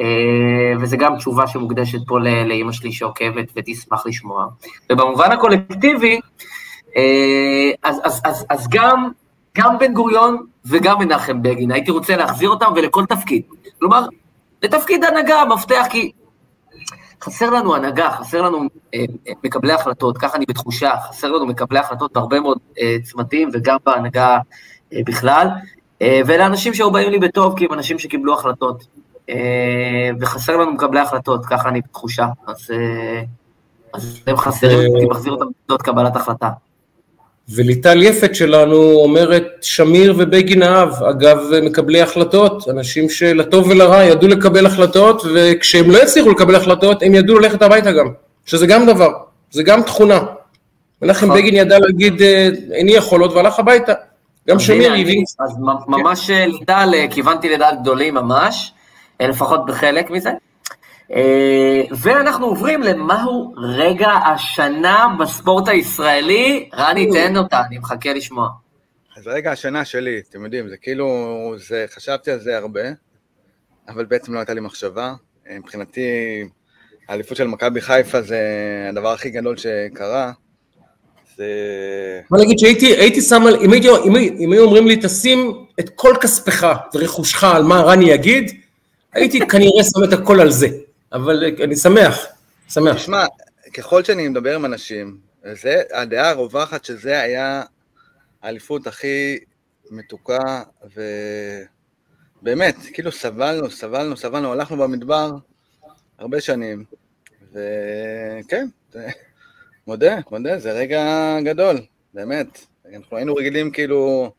אה, וזה גם תשובה שמוקדשת פה לאימא שלי שעוקבת ותשמח לשמוע. ובמובן הקולקטיבי, אה, אז, אז, אז, אז גם, גם בן גוריון וגם מנחם בגין, הייתי רוצה להחזיר אותם ולכל תפקיד. כלומר, לתפקיד הנהגה, מפתח, כי חסר לנו הנהגה, חסר לנו אה, מקבלי החלטות, ככה אני בתחושה, חסר לנו מקבלי החלטות בהרבה מאוד צמתים וגם בהנהגה בכלל, אנשים שהיו באים לי בטוב, כי הם אנשים שקיבלו החלטות. אה, וחסר לנו מקבלי החלטות, ככה אני בתחושה. אז, אה, אז הם חסרים, אני מחזיר אותם לעמדות קבלת החלטה. וליטל יפת שלנו אומרת שמיר ובגין אהב, אגב מקבלי החלטות, אנשים שלטוב ולרע ידעו לקבל החלטות, וכשהם לא הצליחו לקבל החלטות, הם ידעו ללכת הביתה גם, שזה גם דבר, זה גם תכונה. מנחם נכון. בגין ידע להגיד, איני יכולות, והלך הביתה. גם שמיר הבין. אז ממש אה, ליטל, אה, כיוונתי לדעת גדולים ממש, אה, לפחות בחלק מזה. ואנחנו עוברים למהו רגע השנה בספורט הישראלי. רני, תן אותה, אני מחכה לשמוע. אז רגע השנה שלי, אתם יודעים, זה כאילו, זה, חשבתי על זה הרבה, אבל בעצם לא הייתה לי מחשבה. מבחינתי, האליפות של מכבי חיפה זה הדבר הכי גדול שקרה. זה... בוא נגיד שהייתי שם, אם, הייתי, אם, אם היו אומרים לי, תשים את כל כספך ורכושך על מה רני יגיד, הייתי [LAUGHS] כנראה שם את הכל על זה. אבל אני שמח, שמח. תשמע, ככל שאני מדבר עם אנשים, זה, הדעה הרווחת שזה היה האליפות הכי מתוקה, ובאמת, כאילו סבלנו, סבלנו, סבלנו, הלכנו במדבר הרבה שנים, וכן, מודה, מודה, זה רגע גדול, באמת. אנחנו היינו רגילים כאילו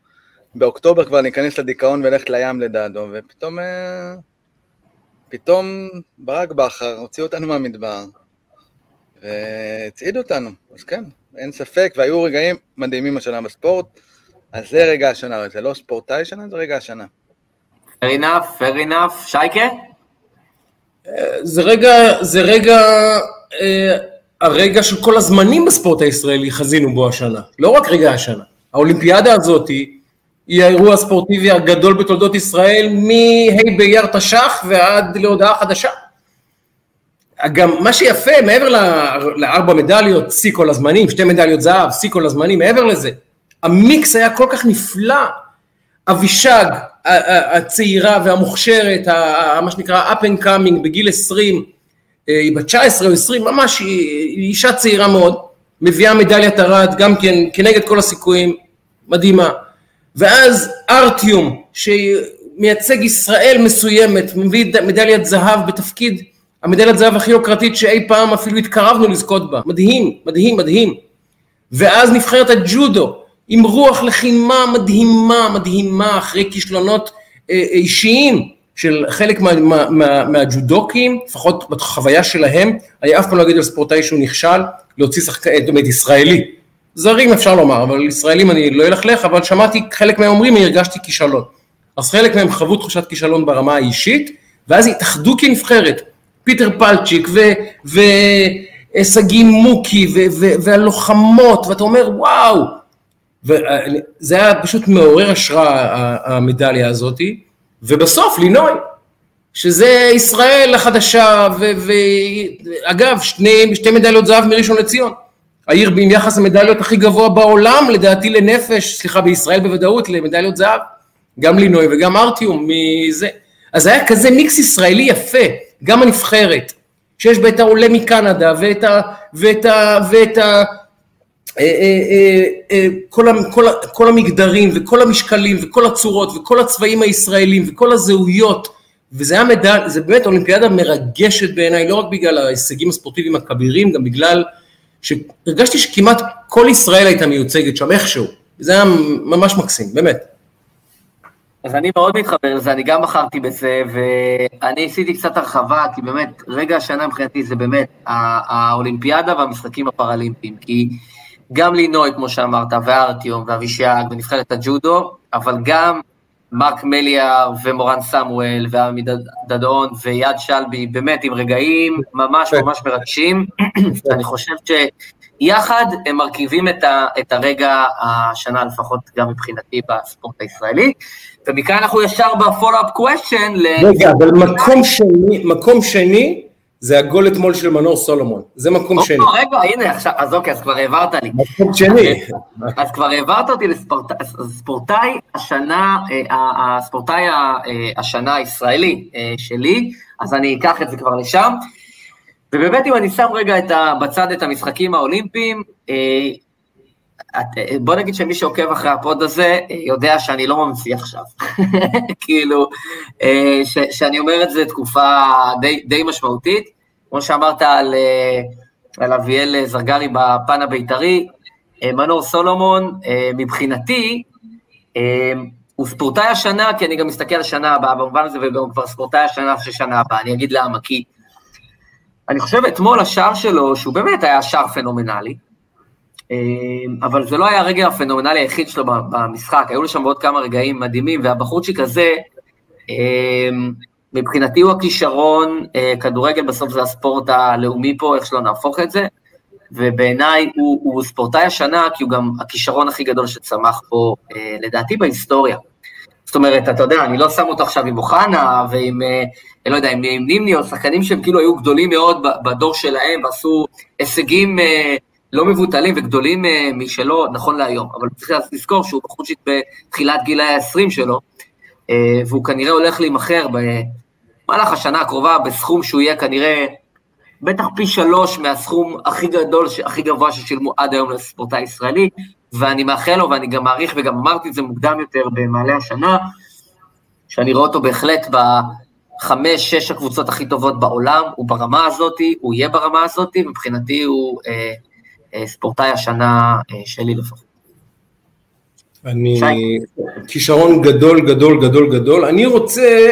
באוקטובר כבר להיכנס לדיכאון וללכת לים לדעתו, ופתאום, אה, פתאום ברק בכר הוציא אותנו מהמדבר והצעיד אותנו, אז כן, אין ספק, והיו רגעים מדהימים השנה בספורט, אז זה רגע השנה, זה לא ספורטאי שנה, זה רגע השנה. fair enough, fair enough, שייקה? זה רגע, זה רגע, אה, הרגע של כל הזמנים בספורט הישראלי חזינו בו השנה, לא רק רגע השנה. האולימפיאדה הזאת היא האירוע הספורטיבי הגדול בתולדות ישראל מה' באייר תש"ח ועד להודעה חדשה. גם מה שיפה, מעבר לארבע מדליות, שיא כל הזמנים, שתי מדליות זהב, שיא כל הזמנים, מעבר לזה, המיקס היה כל כך נפלא. אבישג הצעירה והמוכשרת, מה שנקרא up and coming בגיל 20, אה, היא בת 19 או 20, ממש היא אישה צעירה מאוד, מביאה מדליית ארד גם כן כנגד כל הסיכויים, מדהימה. ואז ארטיום, שמייצג ישראל מסוימת, מביא מדליית זהב בתפקיד המדליית זהב הכי יוקרתית שאי פעם אפילו התקרבנו לזכות בה. מדהים, מדהים, מדהים. ואז נבחרת הג'ודו, עם רוח לחימה מדהימה, מדהימה, אחרי כישלונות אה, אישיים. של חלק מה, מה, מה, מהג'ודוקים, לפחות בחוויה שלהם, אני אף פעם לא אגיד על ספורטאי שהוא נכשל, להוציא שחקן, זאת אומרת ישראלי. זרים אפשר לומר, אבל ישראלים אני לא אלכלך, אבל שמעתי חלק מהם אומרים, הרגשתי כישלון. אז חלק מהם חוו תחושת כישלון ברמה האישית, ואז התאחדו כנבחרת. פיטר פלצ'יק ושגיא מוקי ו- ו- והלוחמות, ואתה אומר וואו, וזה היה פשוט מעורר השראה המדליה הזאתי, ובסוף לינוי, שזה ישראל החדשה, ואגב, שני, שתי מדליות זהב מראשון לציון. העיר עם יחס המדליות הכי גבוה בעולם, לדעתי לנפש, סליחה, בישראל בוודאות, למדליות זהב. גם לינוי וגם ארטיום מזה. אז היה כזה מיקס ישראלי יפה, גם הנבחרת, שיש בה את העולה מקנדה ואת ה... ואת ה... ואת ה כל, כל, כל המגדרים וכל המשקלים וכל הצורות וכל הצבעים הישראלים וכל הזהויות וזה היה מדע, זה באמת אולימפיאדה מרגשת בעיניי, לא רק בגלל ההישגים הספורטיביים הכבירים, גם בגלל שהרגשתי שכמעט כל ישראל הייתה מיוצגת שם איכשהו, זה היה ממש מקסים, באמת. אז אני מאוד מתחבר לזה, אני גם בחרתי בזה, ואני עשיתי קצת הרחבה, כי באמת, רגע השנה מבחינתי זה באמת האולימפיאדה והמשחקים הפראלימפיים, כי גם לינוי, כמו שאמרת, וארטיום, ואבישג, ונבחרת הג'ודו, אבל גם מרק מליאר ומורן סמואל ועמי דדון ויד שלבי, באמת עם רגעים ממש. ממש מרגשים. אני חושב שיחד הם מרכיבים את, ה, את הרגע השנה לפחות גם מבחינתי בספורט הישראלי. ומכאן אנחנו ישר בפולו-אפ קוושן. רגע, אבל מקום שני, מקום שני זה הגול אתמול של מנור סולומון, זה מקום שני. רגע, הנה, עכשיו, אז אוקיי, אז כבר העברת לי. מקום שני. אז כבר העברת אותי לספורטאי השנה, אה, הספורטאי אה, השנה הישראלי אה, שלי, אז אני אקח את זה כבר לשם. ובאמת, אם אני שם רגע בצד את המשחקים האולימפיים, בוא נגיד שמי שעוקב אחרי הפוד הזה יודע שאני לא ממציא עכשיו. [LAUGHS] כאילו, ש, שאני אומר את זה תקופה די, די משמעותית. כמו שאמרת על, על אביאל זרגרי בפן הבית"רי, מנור סולומון, מבחינתי, הוא ספורטאי השנה, כי אני גם מסתכל על השנה הבאה במובן הזה, וגם כבר ספורטאי השנה של שנה הבאה, אני אגיד למה, כי אני חושב אתמול השער שלו, שהוא באמת היה שער פנומנלי, אבל זה לא היה הרגע הפנומנלי היחיד שלו במשחק, היו לו שם עוד כמה רגעים מדהימים, והבחורצ'יק הזה, אמ, מבחינתי הוא הכישרון, אה, כדורגל בסוף זה הספורט הלאומי פה, איך שלא נהפוך את זה, ובעיניי הוא, הוא ספורטאי השנה, כי הוא גם הכישרון הכי גדול שצמח פה, אה, לדעתי, בהיסטוריה. זאת אומרת, אתה יודע, אני לא שם אותו עכשיו עם אוחנה ועם, אה, לא יודע, עם נימני, או שחקנים שהם כאילו היו גדולים מאוד בדור שלהם, ועשו הישגים לא מבוטלים וגדולים אה, משלו נכון להיום, אבל צריך לזכור שהוא בחודשית בתחילת גילי ה-20 שלו, אה, והוא כנראה הולך להימכר במהלך השנה הקרובה בסכום שהוא יהיה כנראה בטח פי שלוש מהסכום הכי גדול, הכי גבוה ששילמו עד היום לספורטאי ישראלי, ואני מאחל לו, ואני גם מעריך, וגם אמרתי את זה מוקדם יותר במעלה השנה, שאני רואה אותו בהחלט בחמש, שש הקבוצות הכי טובות בעולם, הוא ברמה הזאת, הוא יהיה ברמה הזאת, מבחינתי הוא אה, ספורטאי השנה אה, שלי לפחות. אני, כישרון גדול, גדול, גדול, גדול. אני רוצה,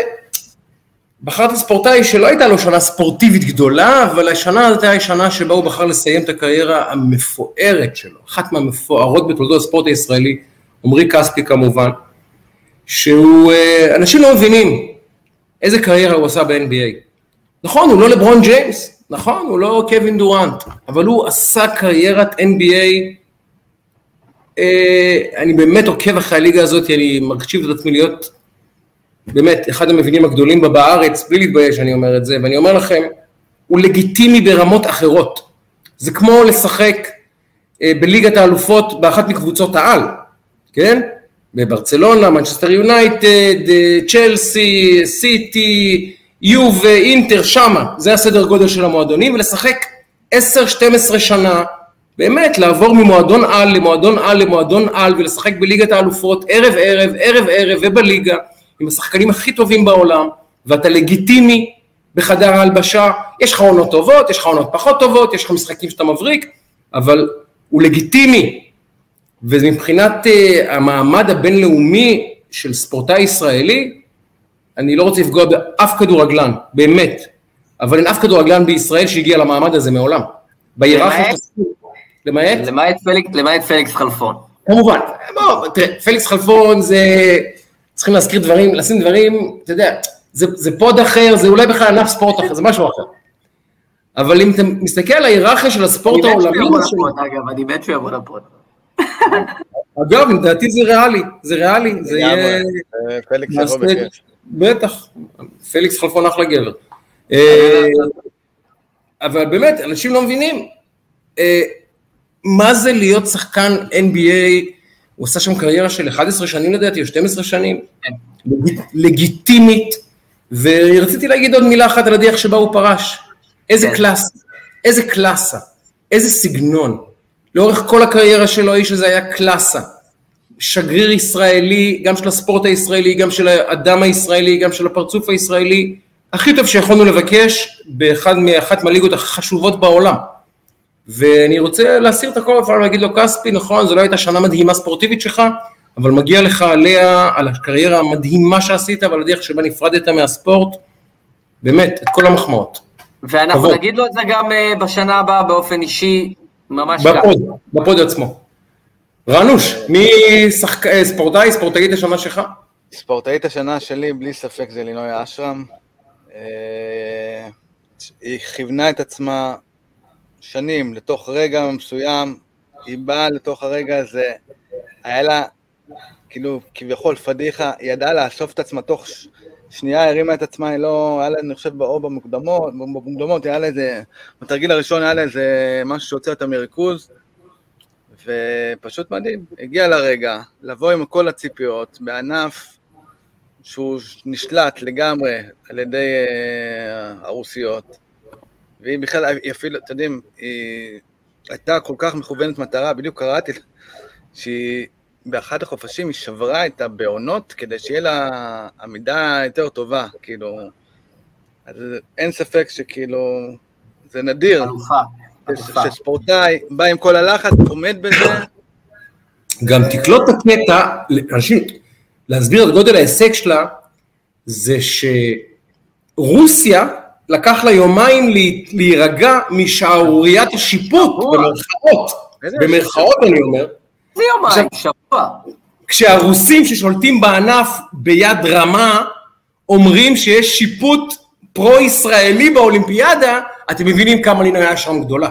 בחרתי ספורטאי שלא הייתה לו שנה ספורטיבית גדולה, אבל השנה הזאת הייתה שנה שבה הוא בחר לסיים את הקריירה המפוארת שלו, אחת מהמפוארות בתולדות הספורט הישראלי, עמרי כספי כמובן, שהוא, אה, אנשים לא מבינים איזה קריירה הוא עשה ב-NBA. נכון, הוא לא לברון ג'יימס, נכון, הוא לא קווין דורנט, אבל הוא עשה קריירת NBA, אה, אני באמת עוקב אחרי הליגה הזאת, אני מקשיב את עצמי להיות באמת אחד המבינים הגדולים בה בארץ, בלי להתבייש אני אומר את זה, ואני אומר לכם, הוא לגיטימי ברמות אחרות. זה כמו לשחק אה, בליגת האלופות באחת מקבוצות העל, כן? בברצלונה, מנצ'סטר יונייטד, אה, צ'לסי, סיטי, יו ואינטר שמה, זה הסדר גודל של המועדונים, ולשחק 10-12 שנה, באמת לעבור ממועדון על למועדון על למועדון על, ולשחק בליגת האלופות ערב ערב, ערב ערב ובליגה, עם השחקנים הכי טובים בעולם, ואתה לגיטימי בחדר ההלבשה, יש לך עונות טובות, יש לך עונות פחות טובות, יש לך משחקים שאתה מבריק, אבל הוא לגיטימי, ומבחינת uh, המעמד הבינלאומי של ספורטאי ישראלי, אני לא רוצה לפגוע באף כדורגלן, באמת, אבל אין אף כדורגלן בישראל שהגיע למעמד הזה מעולם. בהיררכיה למעט? למעט פליקס, למעט פליקס חלפון. כמובן, בוא, תראה, פליקס חלפון זה צריכים להזכיר דברים, לשים דברים, אתה יודע, זה, זה פוד אחר, זה אולי בכלל ענף ספורט אחר, זה משהו אחר. אבל אם אתה מסתכל על ההיררכיה של הספורט אני מת שהוא העולמי, יבוא לפוד, אגב, אני מת שהוא יבוא לפוד. אגב, לדעתי זה ריאלי, זה ריאלי, זה יהיה... אה, פליקס יבוא. בכיף. בטח, פליקס חלפון אחלה גבר. אה, אבל באמת, אנשים לא מבינים אה, מה זה להיות שחקן NBA, הוא עשה שם קריירה של 11 שנים לדעתי, או 12 שנים, כן. לג- לגיטימית, ורציתי להגיד עוד מילה אחת על הדרך שבה הוא פרש. איזה כן. קלאסה, איזה קלאסה, איזה סגנון. לאורך כל הקריירה שלו האיש הזה היה קלאסה. שגריר ישראלי, גם של הספורט הישראלי, גם של האדם הישראלי, גם של הפרצוף הישראלי, הכי טוב שיכולנו לבקש באחד מאחת מהליגות החשובות בעולם. ואני רוצה להסיר את הכל בפעם ולהגיד לו, כספי, נכון, זו לא הייתה שנה מדהימה ספורטיבית שלך, אבל מגיע לך עליה, על הקריירה המדהימה שעשית, ועל הדרך שבה נפרדת מהספורט, באמת, את כל המחמאות. ואנחנו כבוד. נגיד לו את זה גם אה, בשנה הבאה באופן אישי, ממש כך. בפוד, בפוד עצמו. רנוש, מי שחק... אה, ספורטאי, ספורטאית השנה שלך? ספורטאית השנה שלי, בלי ספק, זה לינוי אשרם. אה, היא כיוונה את עצמה שנים לתוך רגע מסוים, היא באה לתוך הרגע הזה, היה לה, כאילו, כביכול פדיחה, היא ידעה לאסוף את עצמה תוך ש- שנייה, הרימה את עצמה, היא לא, היה לה, אני חושב, באור במוקדמות, במוקדמות, היה לה איזה, בתרגיל הראשון היה לה איזה משהו שהוציא אותה מריכוז, ופשוט מדהים, הגיע לרגע, לבוא עם כל הציפיות, בענף שהוא נשלט לגמרי על ידי אה, הרוסיות, והיא בכלל, היא אפילו, אתם יודעים, היא הייתה כל כך מכוונת מטרה, בדיוק קראתי שהיא באחד החופשים היא שברה את הבעונות כדי שיהיה לה עמידה יותר טובה, כאילו, אז אין ספק שכאילו, זה נדיר, אלופה. שספורטאי בא עם כל הלחץ, עומד בזה, גם תקלוט את הקטע, אנשים, להסביר את גודל ההישג שלה, זה שרוסיה לקח לה יומיים להירגע משערוריית השיפוט. במרכאות, במרכאות אני אומר, זה יומיים, שבוע. כשהרוסים ששולטים בענף ביד רמה, אומרים שיש שיפוט פרו-ישראלי באולימפיאדה, אתם מבינים כמה לינה היה שם גדולה.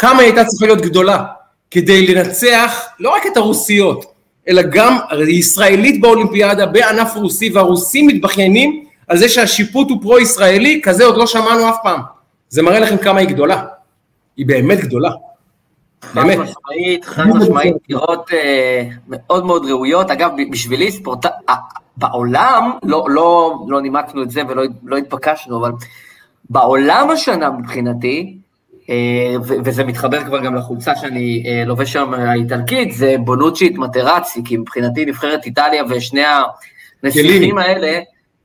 כמה היא הייתה צריכה להיות גדולה כדי לנצח לא רק את הרוסיות, אלא גם ישראלית באולימפיאדה בענף רוסי, והרוסים מתבכיינים על זה שהשיפוט הוא פרו-ישראלי, כזה עוד לא שמענו אף פעם. זה מראה לכם כמה היא גדולה. היא באמת גדולה. חד באמת. משמעית, חד משמעית, בחירות אה, מאוד מאוד ראויות. אגב, בשבילי ספורט... אה, בעולם, לא, לא, לא נימקנו את זה ולא לא התבקשנו, אבל בעולם השנה מבחינתי, וזה מתחבר כבר גם לחולצה שאני אה, לובש שם האיטלקית, זה בונוצ'י את מטרצי, כי מבחינתי נבחרת איטליה ושני הנסיכים קליני. האלה,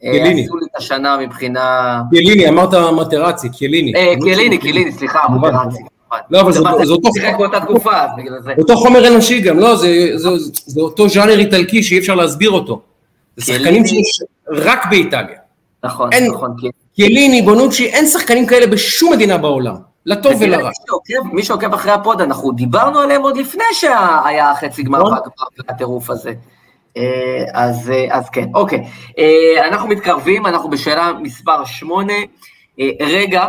אה, קליני. עשו לי את השנה מבחינה... קיליני, אמרת מטרצי, קיליני. אה, קיליני, קיליני, סליחה. מטרצי. לא, אבל זה- אותו- שיחק באותה תקופה, בגלל זה. אותו חומר אנושי גם, לא, זה, אותו ז'אנר איטלקי שאי אפשר להסביר אותו. זה. שחקנים שיש רק באיטליה. נכון, נכון. כי- קיליני, בונוצ'י, אין שחקנים כאלה בשום מדינה בעולם, לטוב ולרע. מי שעוקב- אחרי הפוד, אנחנו דיברנו עליהם עוד לפני שהיה חצי גמר נכון. והגמר והטירוף הזה. אה, אז, אה, אז כן, אוקיי. אה, אנחנו מתקרבים, אנחנו בשאלה מספר 8. רגע,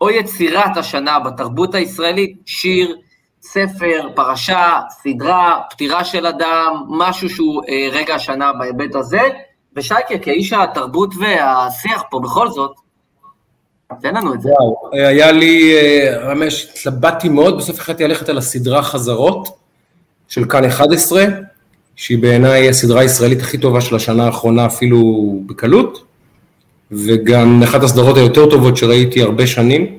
או יצירת השנה בתרבות הישראלית, שיר, ספר, פרשה, סדרה, פטירה של אדם, משהו שהוא רגע השנה בהיבט הזה. ושייקה, כאיש התרבות והשיח פה בכל זאת, תן לנו את זה. וואו, היה לי, אה, רמש, התלבטתי מאוד, בסוף החלטתי ללכת על הסדרה חזרות של כאן 11, שהיא בעיניי הסדרה הישראלית הכי טובה של השנה האחרונה, אפילו בקלות, וגם אחת הסדרות היותר טובות שראיתי הרבה שנים.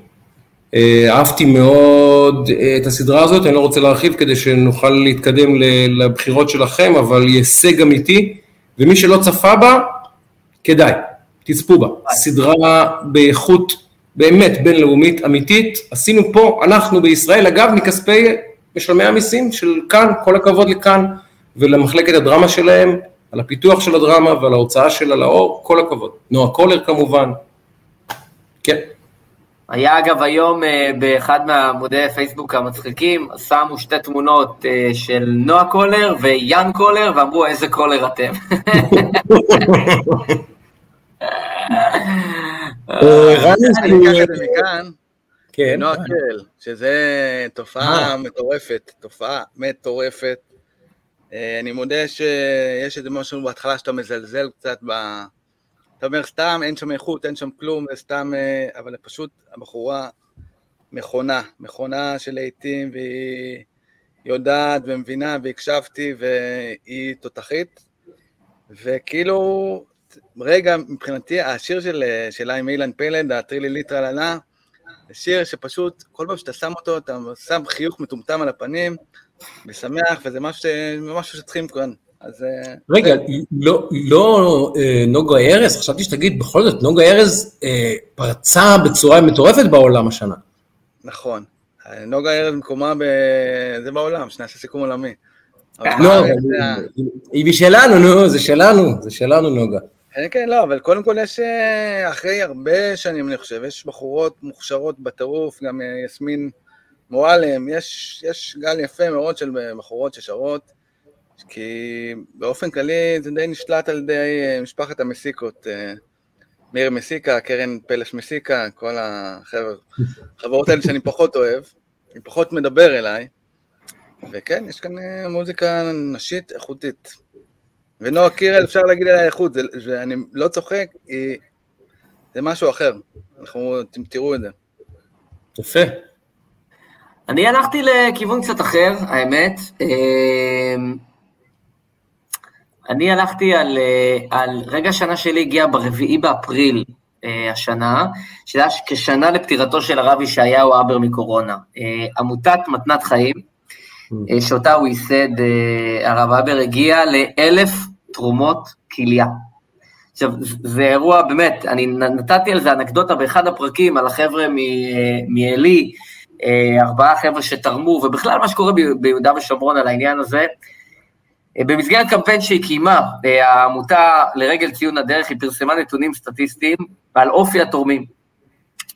אה, אהבתי מאוד אה, את הסדרה הזאת, אני לא רוצה להרחיב כדי שנוכל להתקדם לבחירות שלכם, אבל היא הישג אמיתי, ומי שלא צפה בה, כדאי, תצפו בה. סדרה באיכות באמת בינלאומית, אמיתית. עשינו פה, אנחנו בישראל, אגב, מכספי משלמי המיסים של כאן, כל הכבוד לכאן ולמחלקת הדרמה שלהם, על הפיתוח של הדרמה ועל ההוצאה שלה לאור, כל הכבוד. נועה קולר כמובן. כן. היה אגב היום אה, באחד מהעמודי פייסבוק המצחיקים, שמו שתי תמונות אה, של נועה קולר ויאן קולר, ואמרו איזה קולר אתם. [LAUGHS] [LAUGHS] [LAUGHS] אה, רני אני אקח את זה מכאן, כן. נועה קל, שזה תופעה מטורפת, תופעה מטורפת. אה, אני מודה שיש איזה משהו בהתחלה שאתה מזלזל קצת ב... אתה אומר סתם, אין שם איכות, אין שם כלום, זה סתם... אה, אבל פשוט הבחורה מכונה, מכונה של להיטים, והיא יודעת ומבינה, והקשבתי, והיא תותחית. וכאילו, רגע, מבחינתי, השיר של, שלה עם אילן פלד, הטרילי ליטרה לנה, זה שיר שפשוט, כל פעם שאתה שם אותו, אתה שם חיוך מטומטם על הפנים, ושמח, וזה משהו, משהו שצריכים כאן. אז... אה, רגע, לא, לא אה, נוגה ארז, חשבתי שתגיד, בכל זאת, נוגה ארז אה, פרצה בצורה מטורפת בעולם השנה. נכון. נוגה ארז מקומה ב... זה בעולם, שנעשה סיכום עולמי. לא, זה היא משלנו, נו, זה שלנו, זה שלנו, נוגה. כן, כן, לא, אבל קודם כל יש, אה, אחרי הרבה שנים, אני חושב, יש בחורות מוכשרות בטירוף, גם אה, יסמין מועלם, יש, יש גל יפה מאוד של בחורות ששרות, כי באופן כללי זה די נשלט על ידי אה, משפחת המסיקות, אה, מאיר מסיקה, קרן פלש מסיקה, כל החבר- החברות האלה שאני פחות אוהב, אני פחות מדבר אליי, וכן, יש כאן אה, מוזיקה נשית איכותית. ונועה קירל, אפשר להגיד עליה איכות, זה- זה- אני לא צוחק, היא... זה משהו אחר. אנחנו, אתם תראו את זה. יפה. אני הלכתי לכיוון קצת אחר, האמת. אמ, אני הלכתי על, אה, על רגע השנה שלי הגיע ברביעי באפריל אה, השנה, שזה היה כשנה לפטירתו של הרב ישעיהו הבר מקורונה. אה, עמותת מתנת חיים, שאותה הוא ייסד, אה, הרב הבר הגיע לאלף תרומות כליה. עכשיו, זה- אירוע, באמת, אני נתתי על זה אנקדוטה באחד הפרקים על החבר'ה אה, מעלי, אה, ארבעה חבר'ה שתרמו, ובכלל מה שקורה ביהודה ושומרון על העניין הזה. אה, במסגרת קמפיין שהיא קיימה, אה, העמותה לרגל ציון הדרך, היא פרסמה נתונים סטטיסטיים על אופי התורמים.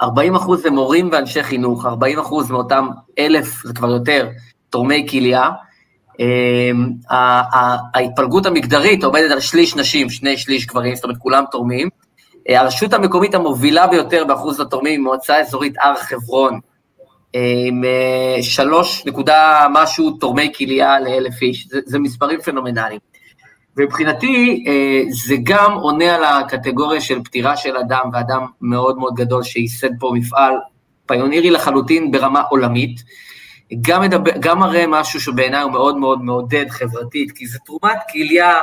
40 אחוז זה מורים ואנשי חינוך, 40 אחוז מאותם אלף, זה כבר יותר, תורמי כליה. אמ, ההתפלגות המגדרית עומדת על שליש נשים, שני שליש גברים, זאת אומרת כולם תורמים. אה, הרשות המקומית המובילה ביותר באחוז התורמים היא מועצה אזורית הר חברון, עם אה, שלוש נקודה משהו תורמי כליה לאלף איש, זה, זה מספרים פנומנליים. ומבחינתי אה, זה גם עונה על הקטגוריה של פטירה של אדם, ואדם מאוד מאוד גדול שייסד פה מפעל פיונירי לחלוטין ברמה עולמית. גם, מדבר, גם מראה משהו שבעיניי הוא מאוד מאוד מעודד חברתית, כי זה תרומת כליה,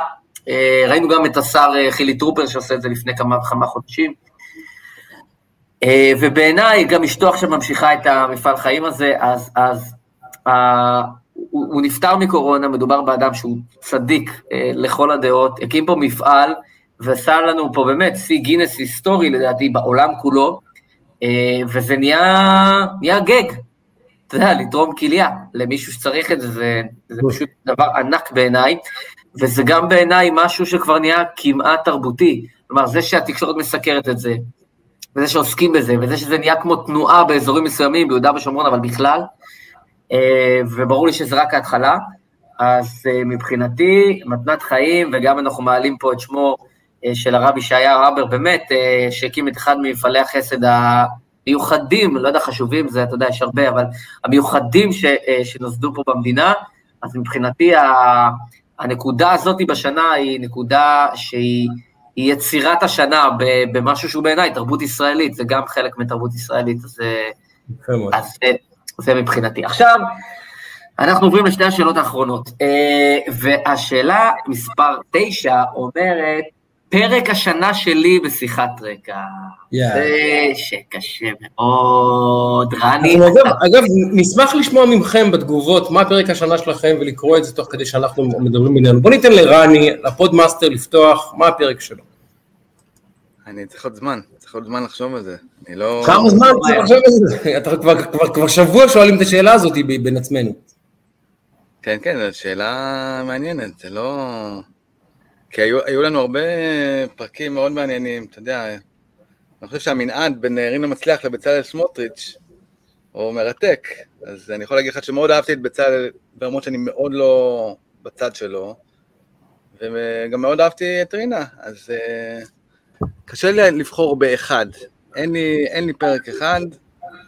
אה, ראינו גם את השר אה, חילי טרופר שעושה את זה לפני כמה וכמה חודשים, אה, ובעיניי גם אשתו עכשיו ממשיכה את המפעל חיים הזה, אז, אז הוא, הוא נפטר מקורונה, מדובר באדם שהוא צדיק לכל הדעות, הקים פה מפעל ועשה לנו פה באמת שיא גינס היסטורי לדעתי בעולם כולו, וזה נהיה, נהיה גג, אתה יודע, לתרום כליה למישהו שצריך את זה, זה, זה פשוט דבר ענק בעיניי, וזה גם בעיניי משהו שכבר נהיה כמעט תרבותי. כלומר, זה שהתקשורת מסקרת את זה, וזה שעוסקים בזה, וזה שזה נהיה כמו תנועה באזורים מסוימים, ביהודה ושומרון, אבל בכלל, אה, וברור לי שזה רק ההתחלה, אז אה, מבחינתי, מתנת חיים, וגם אנחנו מעלים פה את שמו אה, של הרב ישעיה הבר, באמת, שהקים את אחד ממפעלי החסד המיוחדים, לא יודע, חשובים, זה, אתה יודע, יש הרבה, אבל המיוחדים ש, אה, שנוסדו פה במדינה, אז מבחינתי ה- הנקודה הזאת בשנה היא נקודה שהיא היא יצירת השנה במשהו שהוא בעיניי תרבות ישראלית, זה גם חלק מתרבות ישראלית, אז, אה. אז זה, זה מבחינתי. עכשיו, אנחנו עוברים לשתי השאלות האחרונות, אה, והשאלה מספר תשע אומרת, פרק השנה שלי בשיחת רקע. זה שקשה מאוד, רני. אגב, אגב, נשמח לשמוע מכם בתגובות מה פרק השנה שלכם ולקרוא את זה תוך כדי שאנחנו מדברים בינינו. בוא ניתן לרני, ל podmaster, לפתוח, מה הפרק שלו. אני צריך עוד זמן, צריך עוד זמן לחשוב על זה. אני לא... כמה זמן צריך לחשוב על זה? אתה כבר- כבר- כבר שבוע שואלים את השאלה הזאת בין עצמנו. כן, כן, זו שאלה מעניינת, זה לא... כי היו, היו לנו הרבה פרקים מאוד מעניינים, אתה יודע, אני חושב שהמנעד בין רינה מצליח לבצלאל סמוטריץ' הוא מרתק. אז אני יכול להגיד לך שמאוד אהבתי את בצלאל, ברמות שאני מאוד לא בצד שלו, וגם מאוד אהבתי את רינה, אז uh, קשה לי לבחור באחד. אין לי, אין לי פרק אחד,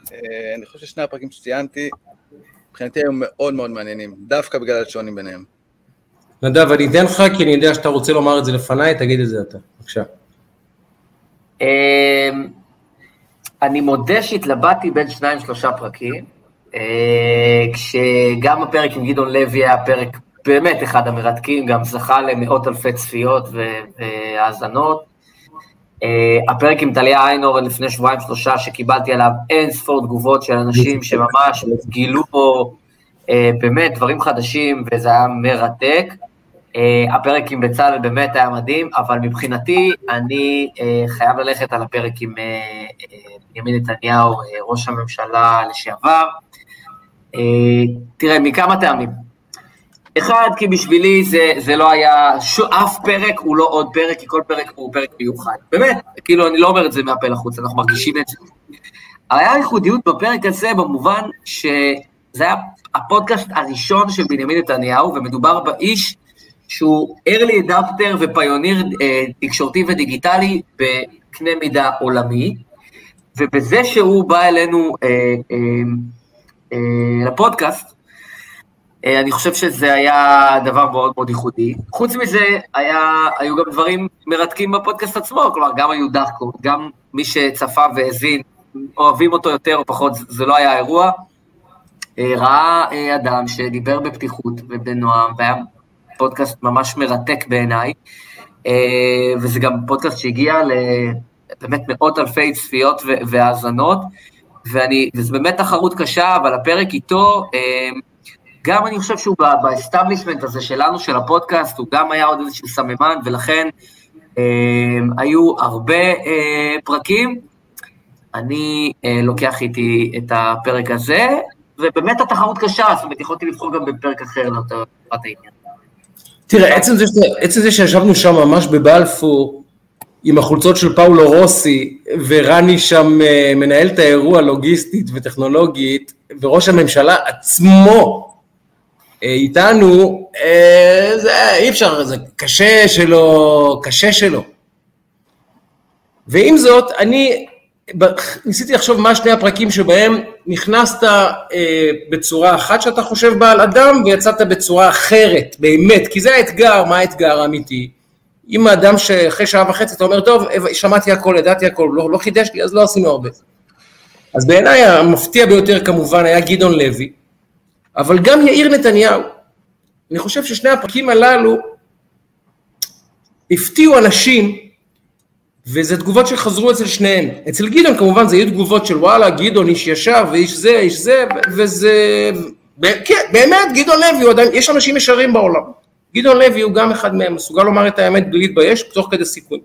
uh, אני חושב ששני הפרקים שציינתי, מבחינתי היו מאוד מאוד מעניינים, דווקא בגלל השוני ביניהם. נדב, אני אתן לך, כי אני יודע שאתה רוצה לומר את זה לפניי, תגיד את זה אתה, בבקשה. אמ, אני מודה שהתלבטתי בין שניים שלושה פרקים, אה, כשגם הפרק עם גדעון לוי היה פרק באמת אחד המרתקים, גם זכה למאות אלפי צפיות והאזנות. אה, הפרק עם טליה איינור לפני שבועיים שלושה, שקיבלתי עליו אין ספור תגובות של אנשים שממש גילו פה אה, באמת דברים חדשים, וזה היה מרתק. Uh, הפרק עם בצלאל באמת היה מדהים, אבל מבחינתי אני uh, חייב ללכת על הפרק עם בנימין uh, uh, נתניהו, uh, ראש הממשלה לשעבר. Uh, תראה, מכמה טעמים. אחד, כי בשבילי זה, זה לא היה, ש... אף פרק הוא לא עוד פרק, כי כל פרק הוא פרק מיוחד. באמת, כאילו, אני לא אומר את זה מהפה לחוץ, אנחנו מרגישים את זה. היה ייחודיות בפרק הזה במובן שזה היה הפודקאסט הראשון של בנימין נתניהו, ומדובר באיש שהוא early adapter ופיוניר אה, תקשורתי ודיגיטלי בקנה מידה עולמי, ובזה שהוא בא אלינו אה, אה, אה, לפודקאסט, אה, אני חושב שזה היה דבר מאוד מאוד ייחודי. חוץ מזה, היה, היו גם דברים מרתקים בפודקאסט עצמו, כלומר, גם היו דחקות, גם מי שצפה והאזין, אוהבים אותו יותר או פחות, זה לא היה אירוע. אה, ראה אה, אדם שדיבר בפתיחות ובנועם, והיה פודקאסט ממש מרתק בעיניי, אה, וזה גם פודקאסט שהגיע לבאמת מאות אלפי צפיות והאזנות, ואני, וזו באמת תחרות קשה, אבל הפרק איתו, אה, גם אני חושב שהוא ב establishment הזה שלנו, של הפודקאסט, הוא גם היה עוד איזשהו סממן, ולכן אה, היו הרבה פרקים. אני לוקח איתי את הפרק הזה, ובאמת התחרות קשה, זאת אומרת, יכולתי לבחור גם בפרק אחר לטובת העניין. תראה, עצם זה, עצם זה שישבנו שם ממש בבלפור, עם החולצות של פאולו רוסי, ורני שם אה, מנהל את האירוע לוגיסטית וטכנולוגית, וראש הממשלה עצמו אה, איתנו, אה, זה אי אפשר, זה קשה שלא, קשה שלא. ועם זאת, אני ניסיתי לחשוב מה שני הפרקים שבהם נכנסת אה, בצורה אחת שאתה חושב בה על אדם ויצאת בצורה אחרת, באמת, כי זה האתגר, מה האתגר האמיתי? אם האדם שאחרי שעה וחצי אתה אומר, טוב, שמעתי הכל, ידעתי הכל, לא, לא חידש לי, אז לא עשינו הרבה. אז בעיניי המפתיע ביותר כמובן היה גדעון לוי, אבל גם יאיר נתניהו. אני חושב ששני הפרקים הללו הפתיעו אנשים וזה תגובות שחזרו אצל שניהם. אצל גדעון כמובן זה יהיו תגובות של וואלה, גדעון איש ישר ואיש זה, איש זה, וזה... כן, באמת, גדעון לוי, הוא עדיין, יש אנשים ישרים בעולם. גדעון לוי הוא גם אחד מהם, מסוגל לומר את האמת בלי להתבייש, תוך כדי סיכון.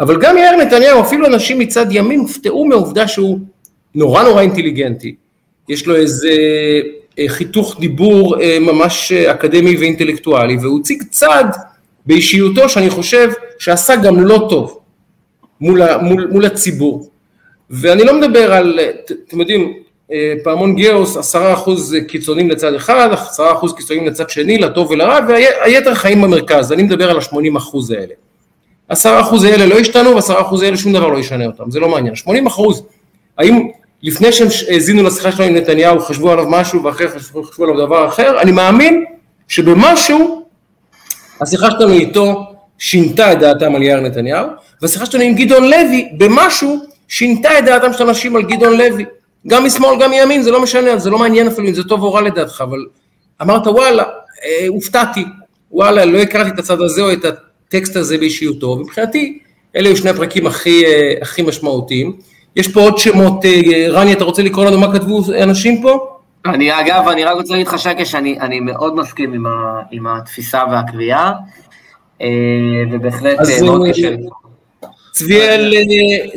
אבל גם יאיר נתניהו, אפילו אנשים מצד ימין, הופתעו מהעובדה שהוא נורא נורא אינטליגנטי. יש לו איזה אה, חיתוך דיבור אה, ממש אה, אקדמי ואינטלקטואלי, והוא הציג צד באישיותו שאני חושב שעשה גם לא טוב. מול, מול, מול הציבור. ואני לא מדבר על, אתם יודעים, אה, פעמון גיאוס, עשרה אחוז קיצונים לצד אחד, עשרה אחוז קיצונים לצד שני, לטוב ולרע, והיתר חיים במרכז, אני מדבר על השמונים אחוז האלה. עשרה אחוז האלה לא השתנו, ועשרה אחוז האלה שום דבר לא ישנה אותם, זה לא מעניין. שמונים אחוז, האם לפני שהם האזינו לשיחה שלנו עם נתניהו, חשבו עליו משהו, ואחרי חשבו, חשבו עליו דבר אחר, אני מאמין שבמשהו, השיחה שלנו איתו שינתה את דעתם על יאיר נתניהו, והשיחה שלנו עם גדעון לוי, במשהו, שינתה את דעתם של אנשים על גדעון לוי. גם משמאל, גם מימין, זה לא משנה, זה לא מעניין אפילו אם זה טוב או רע לדעתך, אבל אמרת וואלה, אה, הופתעתי, וואלה, לא הכרתי את הצד הזה או את הטקסט הזה באישיותו, ומבחינתי, אלה היו שני הפרקים הכי, אה, הכי משמעותיים. יש פה עוד שמות, אה, רני, אתה רוצה לקרוא לנו מה כתבו אנשים פה? אני אגב, אני רק רוצה להגיד לך שקש, שאני מאוד מסכים עם, ה, עם התפיסה והקביעה, ובהחלט מאוד קשה.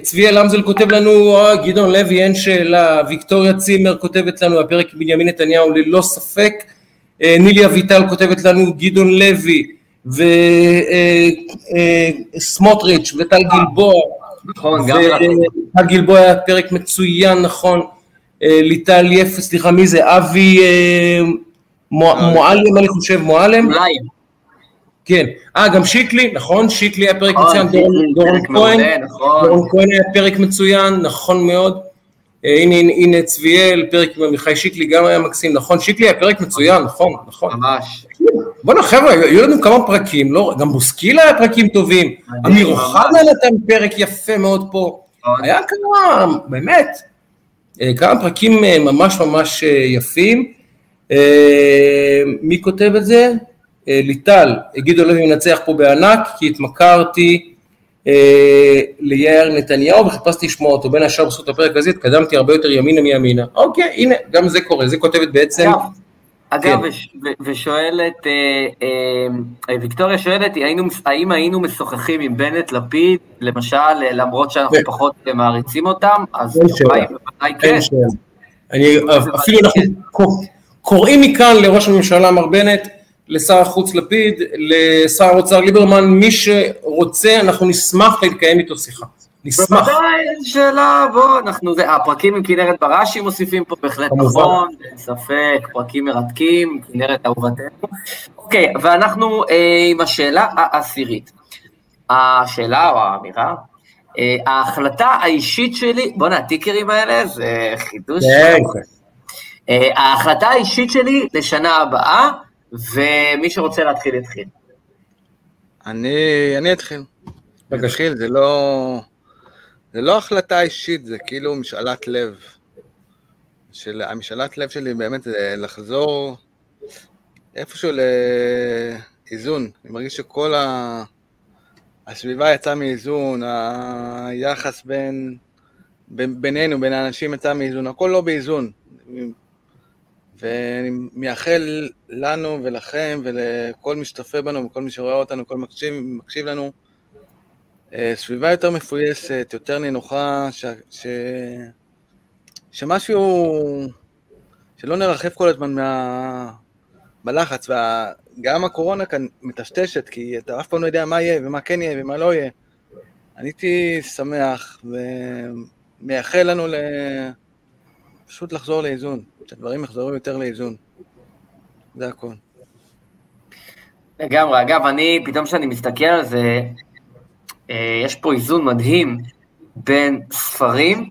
צביאל אמזל כותב לנו, אה, גדעון לוי אין שאלה, ויקטוריה צימר כותבת לנו, הפרק עם בנימין נתניהו ללא ספק, אה, נילי אביטל כותבת לנו, גדעון לוי וסמוטריץ' אה, וטל גלבוע, נכון, גם וטל גלבוע היה פרק מצוין, נכון. אה, ליטל יפה, סליחה, מי זה? אבי אה, מו- מועלם, אני חושב, מועלם? אולי. כן. אה, גם שיקלי, נכון, שיקלי היה פרק נכון, מצוין, דורון- כהן, נכון. דורון כהן היה פרק מצוין, נכון מאוד. אה, הנה, הנה, הנה צביאל, פרק עם עמיחי שיקלי גם היה מקסים, נכון, שיקלי היה פרק מצויין, נכון, נכון. ממש. בואנה חבר'ה, היו לנו כמה פרקים, לא, גם בוסקילה היה פרקים טובים, אמיר. אוחנה נתן פרק יפה מאוד פה, נכון. היה כמה, באמת, אה, כמה פרקים אה, ממש ממש אה, יפים. אה, מי כותב את זה? אה, ליטל, גידו לוי מנצח פה בענק, כי התמכרתי אה, ליאיר נתניהו וחיפשתי לשמוע אותו, בין השאר בזכות הפרק הזה התקדמתי הרבה יותר ימינה מימינה. אוקיי, הנה, גם זה קורה, זה כותבת בעצם, אגב, אגב, כן. וש- ו- ושואלת, אה, אה, ויקטוריה שואלת, היינו- האם היינו משוחחים עם בנט לפיד, למשל, אה, למרות שאנחנו כן. פחות אה, מעריצים אותם, אז בוודאי כן. אני, אפילו אנחנו קור- קוראים מכאן לראש הממשלה מר בנט, לשר החוץ לפיד, לשר האוצר ליברמן, מי שרוצה, אנחנו נשמח לקיים איתו שיחה. נשמח. בוודאי, אין שאלה, בוא, אנחנו, זה, הפרקים עם כנרת בראשי מוסיפים פה בהחלט. נכון, אין ספק, פרקים מרתקים, כנרת אהובתנו. אוקיי, ואנחנו אה, עם השאלה העשירית. השאלה או האמירה, אה, ההחלטה האישית שלי, בואנה, הטיקרים האלה זה חידוש. כן, כן. אה, ההחלטה האישית שלי לשנה הבאה, ומי שרוצה להתחיל יתחיל. אני, אני אתחיל. אני בבקשה. אתחיל, זה לא... זה לא החלטה אישית, זה כאילו משאלת לב. של, המשאלת לב שלי באמת זה לחזור איפשהו לאיזון. אני מרגיש שכל ה... הסביבה יצאה מאיזון, היחס בין, בין, בינינו, בין האנשים יצא מאיזון, הכל לא באיזון. ואני מייחל לנו ולכם ולכל מי שצופה בנו וכל מי שרואה אותנו, כל מקשיב, מקשיב לנו, אה, סביבה יותר מפויסת, יותר נינוחה, ש, ש, שמשהו, שלא נרחב כל הזמן מה, בלחץ, וגם הקורונה כאן מטשטשת, כי אתה אף פעם לא יודע מה יהיה ומה כן יהיה ומה לא יהיה. אני הייתי שמח ומייחל לנו ל... פשוט לחזור לאיזון, שהדברים יחזרו יותר לאיזון. זה הכל. לגמרי, אגב, אני, פתאום כשאני מסתכל על זה, אה, יש פה איזון מדהים בין ספרים,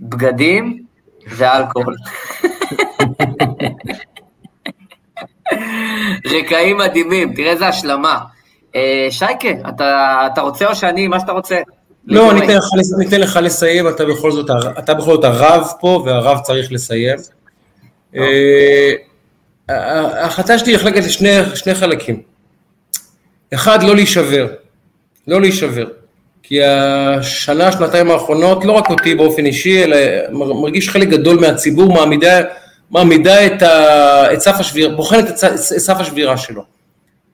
בגדים ואלכוהול. רקעים מדהימים, תראה איזה השלמה. אה, שייקה, אתה, אתה רוצה או שאני, מה שאתה רוצה? לא. ניתן לך, ניתן לך לסיים, אתה בכל זאת, אתה בכל זאת הרב פה, והרב צריך לסיים. אה, ההחלטה שלי נחלקת לשני שני חלקים. אחד, לא להישבר. לא להישבר. כי השנה, שנתיים האחרונות, לא רק אותי באופן אישי, אלא מר- מרגיש חלק גדול מהציבור מעמידה, מעמידה את, ה, את סף השבירה, בוחנת את את סף השבירה שלו.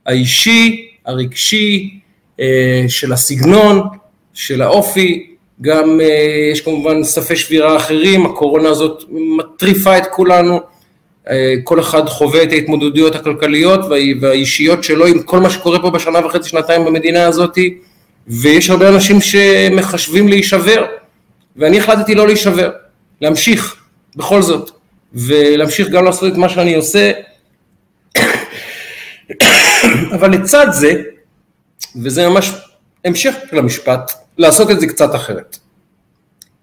האישי, הרגשי, אה, של הסגנון, של האופי, גם אה, יש כמובן ספי שבירה אחרים, הקורונה הזאת מטריפה את כולנו, אה, כל אחד חווה את ההתמודדויות הכלכליות וה- והאישיות שלו עם כל מה שקורה פה בשנה וחצי, שנתיים במדינה הזאת, ויש הרבה אנשים שמחשבים להישבר, ואני החלטתי לא להישבר, להמשיך בכל זאת, ולהמשיך גם לעשות את מה שאני עושה, [COUGHS] אבל לצד זה, וזה ממש המשך של המשפט, לעשות את זה קצת אחרת.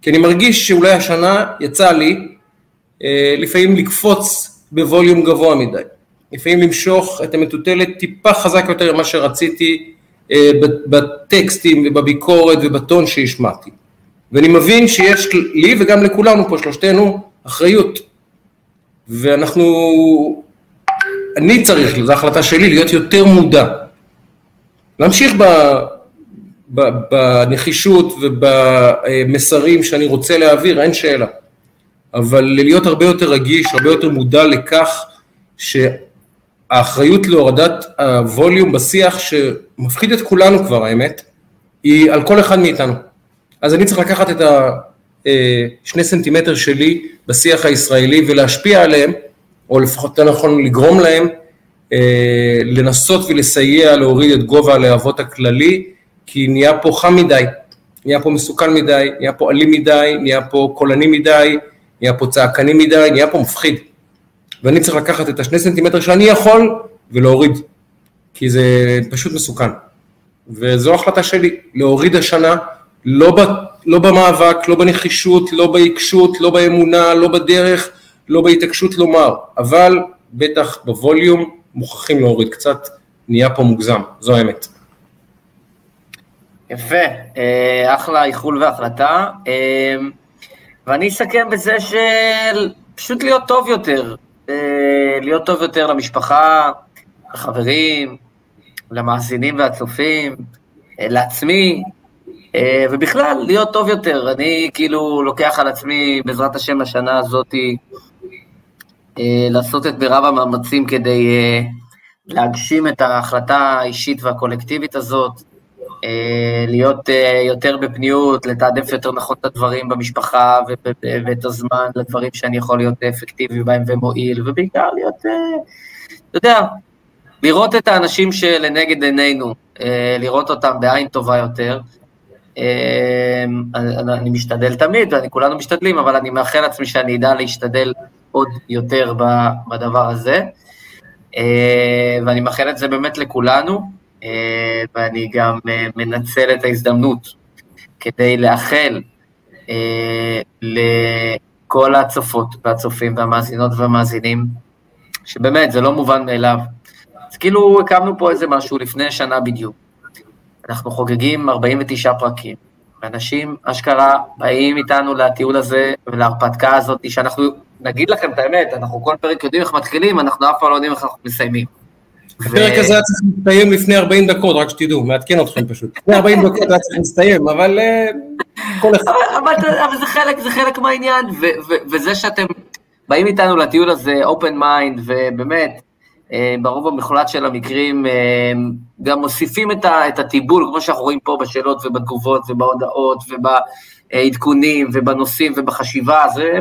כי אני מרגיש שאולי השנה יצא לי אה, לפעמים לקפוץ בווליום גבוה מדי. לפעמים למשוך את המטוטלת טיפה חזק יותר ממה שרציתי אה, בטקסטים ובביקורת ובטון שהשמעתי. ואני מבין שיש לי וגם לכולנו פה, שלושתנו, אחריות. ואנחנו, אני צריך, זו החלטה שלי, להיות יותר מודע. להמשיך בנחישות ובמסרים שאני רוצה להעביר, אין שאלה. אבל להיות הרבה יותר רגיש, הרבה יותר מודע לכך שהאחריות להורדת הווליום בשיח, שמפחיד את כולנו כבר האמת, היא על כל אחד מאיתנו. אז אני צריך לקחת את השני סנטימטר שלי בשיח הישראלי ולהשפיע עליהם, או לפחות יותר נכון לגרום להם, אה, לנסות ולסייע להוריד את גובה הלהבות הכללי, כי נהיה פה חם מדי. נהיה פה מסוכן מדי, נהיה פה אלים מדי, נהיה פה קולני מדי, נהיה פה צעקני מדי, נהיה פה מפחיד. ואני צריך לקחת את השני סנטימטר שאני יכול ולהוריד, כי זה פשוט מסוכן. וזו החלטה שלי, להוריד השנה, לא, ב, לא במאבק, לא בנחישות, לא בעיקשות, לא באמונה, לא בדרך, לא בהתעקשות לומר, אבל בטח בווליום מוכרחים להוריד קצת, נהיה פה מוגזם, זו האמת. יפה, אה, אחלה איחול והחלטה. אה, ואני אסכם בזה של פשוט להיות טוב יותר, אה, להיות טוב יותר למשפחה, לחברים, למאזינים והצופים, לעצמי, ובכלל, להיות טוב יותר. אני כאילו לוקח על עצמי, בעזרת השם, השנה הזאתי, לעשות את מירב המאמצים כדי להגשים את ההחלטה האישית והקולקטיבית הזאת, להיות אה, יותר בפניות, לתעדף יותר נכון את הדברים במשפחה ואת הזמן לדברים שאני יכול להיות אפקטיבי בהם ומועיל, ובעיקר להיות, אה, אתה יודע, לראות את האנשים שלנגד עינינו, לראות אותם בעין טובה יותר. אני משתדל תמיד, ואני כולנו משתדלים, אבל אני מאחל לעצמי שאני אדע להשתדל עוד יותר בדבר הזה. ואני מאחל את זה באמת לכולנו. אה, ואני גם אה, מנצל את ההזדמנות כדי לאחל אה, לכל הצופות והצופים והמאזינות והמאזינים, שבאמת, זה לא מובן מאליו. אז כאילו הקמנו פה איזה משהו לפני שנה בדיוק. אנחנו חוגגים 49 פרקים, ואנשים אשכרה באים איתנו לטיול הזה ולהרפתקה הזאת, שאנחנו, נגיד לכם את האמת, אנחנו כל פרק יודעים איך מתחילים, אנחנו אף פעם לא יודעים איך אנחנו מסיימים. הפרק הזה היה צריך להסתיים לפני 40 דקות, רק שתדעו, מעדכן אתכם פשוט. לפני 40 דקות היה צריך להסתיים, אבל אה, כל אחד... אבל זה חלק, זה חלק מהעניין, וזה שאתם באים איתנו לטיול הזה, open mind, ובאמת, אה, ברוב המוחלט של המקרים, אה, גם מוסיפים את הטיבול, כמו שאנחנו רואים פה בשאלות ובתגובות ובהודעות ובעדכונים ובנושאים ובחשיבה, זה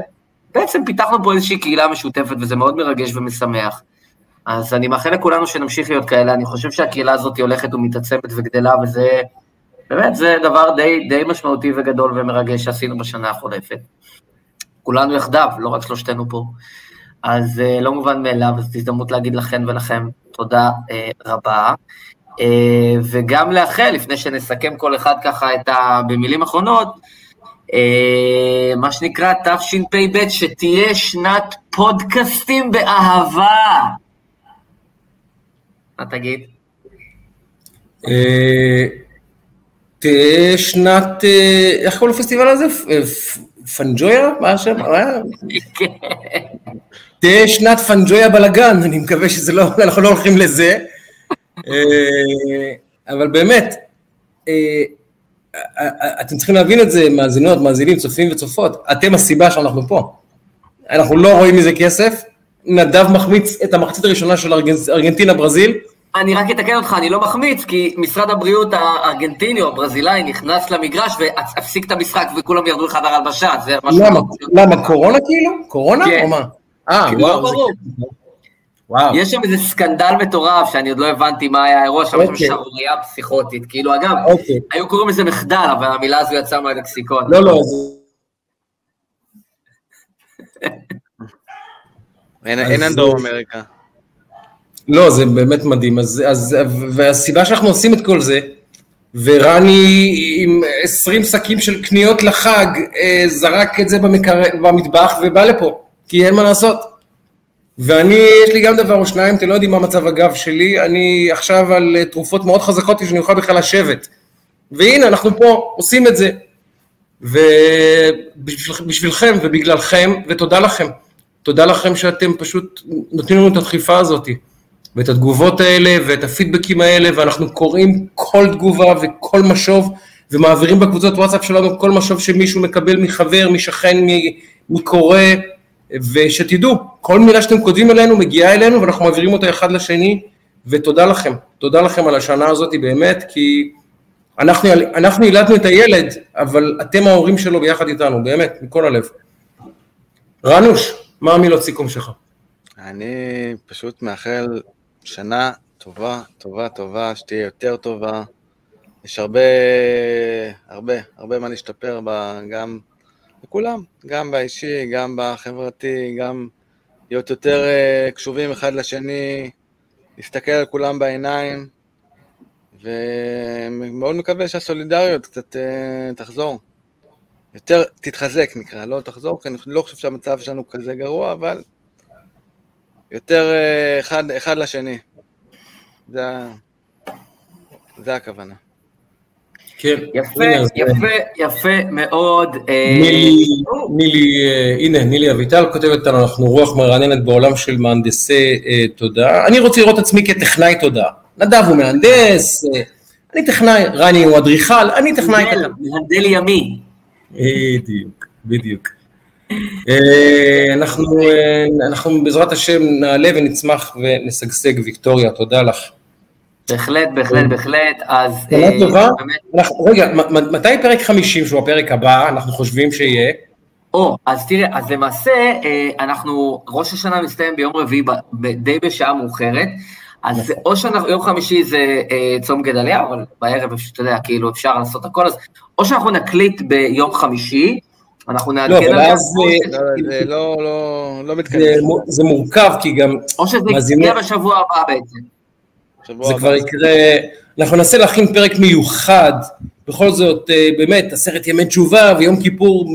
בעצם פיתחנו פה איזושהי קהילה משותפת, וזה מאוד מרגש ומשמח. אז אני מאחל לכולנו שנמשיך להיות כאלה, אני חושב שהקהילה הזאת הולכת ומתעצמת וגדלה, וזה באמת, זה דבר די, די משמעותי וגדול ומרגש שעשינו בשנה החולפת. כולנו יחדיו, לא רק שלושתנו פה. אז uh, לא מובן מאליו, זו הזדמנות להגיד לכן ולכם תודה uh, רבה. Uh, וגם לאחל, לפני שנסכם כל אחד ככה את ה... במילים אחרונות, מה שנקרא תשפ"ב, שתהיה שנת פודקאסטים באהבה. מה תגיד? אה, תהיה שנת, אה, איך קוראים לפסטיבל הזה? אה, פנג'ויה? מה השם? תהיה שנת פנג'ויה בלאגן, אני מקווה שזה לא, אנחנו לא הולכים לזה. אבל באמת, אתם צריכים להבין את זה, מאזינות, מאזינים, צופים וצופות, אתם הסיבה שאנחנו פה. אנחנו לא רואים מזה כסף, נדב מחמיץ את המחצית הראשונה של ארגנטינה-ברזיל. אני רק אתקן אותך, אני לא מחמיץ, כי משרד הבריאות הארגנטיני או הברזילאי נכנס למגרש והפסיק את המשחק וכולם ירדו לחדר הלבשה, זה משהו... למה? למה, קורונה כאילו? קורונה? כן. או מה? אה, כן, וואו. יש שם איזה סקנדל מטורף שאני עוד לא הבנתי מה היה האירוע שם, יש שם אוקיי. שערורייה פסיכוטית. כאילו, אגב, אוקיי. היו קוראים לזה מחדל, אבל המילה הזו יצאה מהלקסיקון. לא, לא, זה... אין אנדור אמריקה. לא, זה באמת מדהים. אז, אז, והסיבה שאנחנו עושים את כל זה, ורני עם 20 שקים של קניות לחג, אה, זרק את זה במקר... במטבח ובא לפה, כי אין מה לעשות. ואני, יש לי גם דבר או שניים, אתם לא יודעים מה מצב הגב שלי, אני עכשיו על אה, תרופות מאוד חזקות שאני אוכל בכלל לשבת. והנה, אנחנו פה עושים את זה. ובשבילכם ובגללכם, ותודה לכם. תודה לכם שאתם פשוט נותנים לנו את הדחיפה הזאת, ואת התגובות האלה, ואת הפידבקים האלה, ואנחנו קוראים כל תגובה וכל משוב, ומעבירים בקבוצות וואטסאפ שלנו כל משוב שמישהו מקבל מחבר, משכן, מקורא, ושתדעו, כל מילה שאתם כותבים אלינו מגיעה אלינו, ואנחנו מעבירים אותה אחד לשני, ותודה לכם, תודה לכם על השנה הזאת באמת, כי אנחנו, ילדנו את הילד, אבל אתם ההורים שלו ביחד איתנו, באמת, מכל הלב. רנוש, מה המילות סיכום שלך? אני פשוט מאחל שנה טובה, טובה, טובה, שתהיה יותר טובה, יש הרבה, הרבה, הרבה מה להשתפר בה, גם בכולם, גם באישי, גם בחברתי, גם להיות יותר אה, קשובים אחד לשני, להסתכל על כולם בעיניים, ומאוד מקווה שהסולידריות קצת אה, תחזור. יותר תתחזק נקרא, לא תחזור, כי אני לא חושב שהמצב שלנו כזה גרוע, אבל יותר אה, אחד, אחד לשני. זה, זה הכוונה. כן. יפה, יפה, יפה מאוד. אה, נילי, נילי, אה, הנה, נילי אביטל כותבת לנו, אנחנו רוח מרעננת בעולם של מהנדסי תודעה. אני רוצה לראות עצמי כטכנאי תודעה. נדב הוא מהנדס, אני טכנאי, רני הוא אדריכל, אני טכנאי תודעה. מהנדל ימי. בדיוק, בדיוק. אה, אנחנו, אה, אנחנו בעזרת השם נעלה ונצמח ונשגשג, ויקטוריה, תודה לך. בהחלט, בהחלט, בהחלט, אז... שאלה אה, טובה. רגע, מתי פרק 50, שהוא הפרק הבא, אנחנו חושבים שיהיה? או, אז תראה, אז למעשה, אנחנו, ראש השנה מסתיים ביום רביעי, די בשעה מאוחרת, אז. או שאנחנו, יום חמישי זה צום גדליה, אבל בערב, אתה יודע, כאילו אפשר לעשות הכל, אז או שאנחנו נקליט ביום חמישי, אנחנו נעדכן לא, על זה. זה לא, לא, לא מתקדם. זה מורכב, כי גם... או שזה יקרה בשבוע הבא בעצם. זה כבר יקרה, אנחנו ננסה להכין פרק מיוחד, בכל זאת, אה, באמת, עשרת ימי תשובה ויום כיפור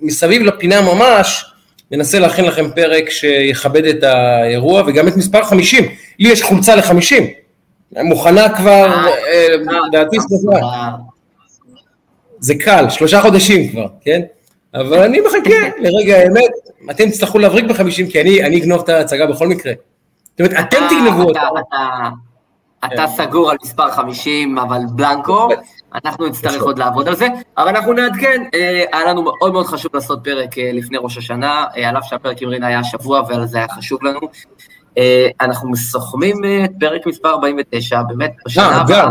מסביב לפינה ממש, ננסה להכין לכם פרק שיכבד את האירוע וגם את מספר 50. לי יש חולצה ל-50, מוכנה כבר, אה, אה, לדעתי סליחה. זה קל, שלושה חודשים כבר, כן? אבל אני מחכה לרגע האמת, אתם תצטרכו להבריק בחמישים, כי אני, אני אגנוב את ההצגה בכל מקרה. זאת אומרת, אתם תגנבו אותה. אתה סגור על מספר 50, אבל בלנקו, אנחנו נצטרך עוד לעבוד על זה, אבל אנחנו נעדכן, אה, היה לנו מאוד מאוד חשוב לעשות פרק אה, לפני ראש השנה, אה, על אף שהפרק עם רינה היה השבוע, ועל זה היה חשוב לנו. אנחנו מסוכמים את פרק מספר 49, באמת, בשנה הבאה.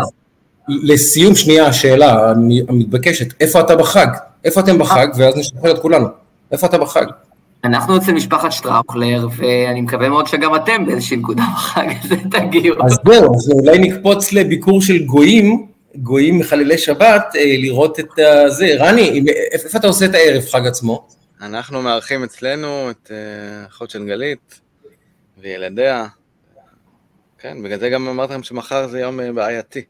לסיום שנייה השאלה המתבקשת, איפה אתה בחג? איפה אתם בחג? ואז נשחרר את כולנו. איפה אתה בחג? אנחנו אצל משפחת שטראוכלר, ואני מקווה מאוד שגם אתם באיזושהי נקודה בחג הזה תגיעו. אז זהו, אז אולי נקפוץ לביקור של גויים, גויים מחללי שבת, אה, לראות את זה. רני, איפה אתה עושה את הערב חג עצמו? אנחנו מארחים אצלנו את אה, אחות של גלית וילדיה. כן, בגלל זה גם אמרתי לכם שמחר זה יום אה, בעייתי.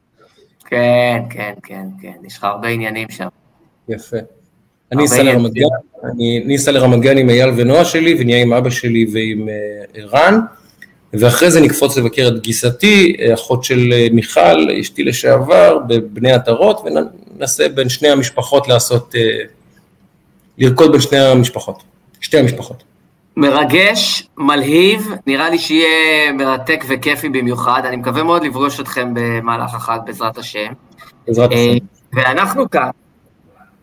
כן, כן, כן, כן, יש לך הרבה עניינים שם. יפה. אני אסע לרמת גן, אני אסע לרמת גן עם אייל ונועה שלי, ונהיה עם אבא שלי ועם אה, ערן, ואחרי זה נקפוץ לבקר את גיסתי, אחות של אה, מיכל, אשתי לשעבר, בבני עטרות, וננסה בין שני המשפחות לעשות, אה, לרקוד בין שני המשפחות, שתי המשפחות. מרגש, מלהיב, נראה לי שיהיה מרתק וכיפי במיוחד, אני מקווה מאוד לפגוש אתכם במהלך החג בעזרת השם. בעזרת השם. ואנחנו כאן,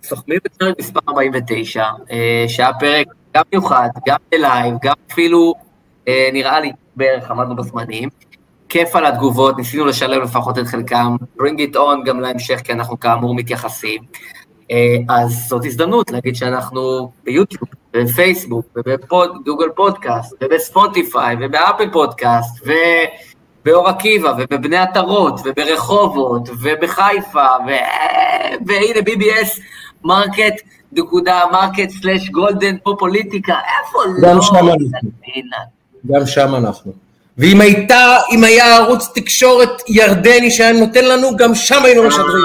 סוכמים את פרק מספר 49, אה, שהיה פרק גם מיוחד, גם בלייב, גם אפילו, אה, נראה לי, בערך עמדנו בזמנים. כיף על התגובות, ניסינו לשלב לפחות את חלקם, bring it on גם להמשך, כי אנחנו כאמור מתייחסים. אה, אז זאת הזדמנות להגיד שאנחנו ביוטיוב, בפייסבוק, ובגוגל פודקאסט, ובספוטיפיי, ובאפל פודקאסט, ובאור עקיבא, ובבני עטרות, וברחובות, ובחיפה, ו... והנה BBS מרקט, נקודה מרקט סלאש גולדן פה פוליטיקה, איפה לא? גם שם. גם שם אנחנו. ואם הייתה, אם היה ערוץ תקשורת ירדני שהיה נותן לנו, גם שם היינו משדרים.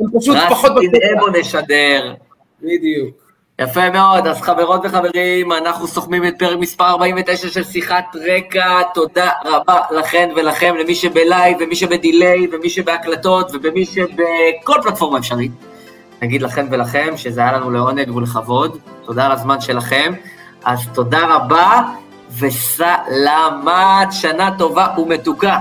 הם פשוט פחות... רק תדעה בו נשדר. בדיוק. יפה מאוד, אז חברות וחברים, אנחנו סוכמים את פרק מספר 49 של שיחת רקע, תודה רבה לכן ולכם, למי שבלייב ומי שבדיליי ומי שבהקלטות ומי שבכל פלטפורמה אפשרית. נגיד לכם ולכם שזה היה לנו לעונג ולכבוד, תודה על הזמן שלכם, אז תודה רבה וסלמת, שנה טובה ומתוקה.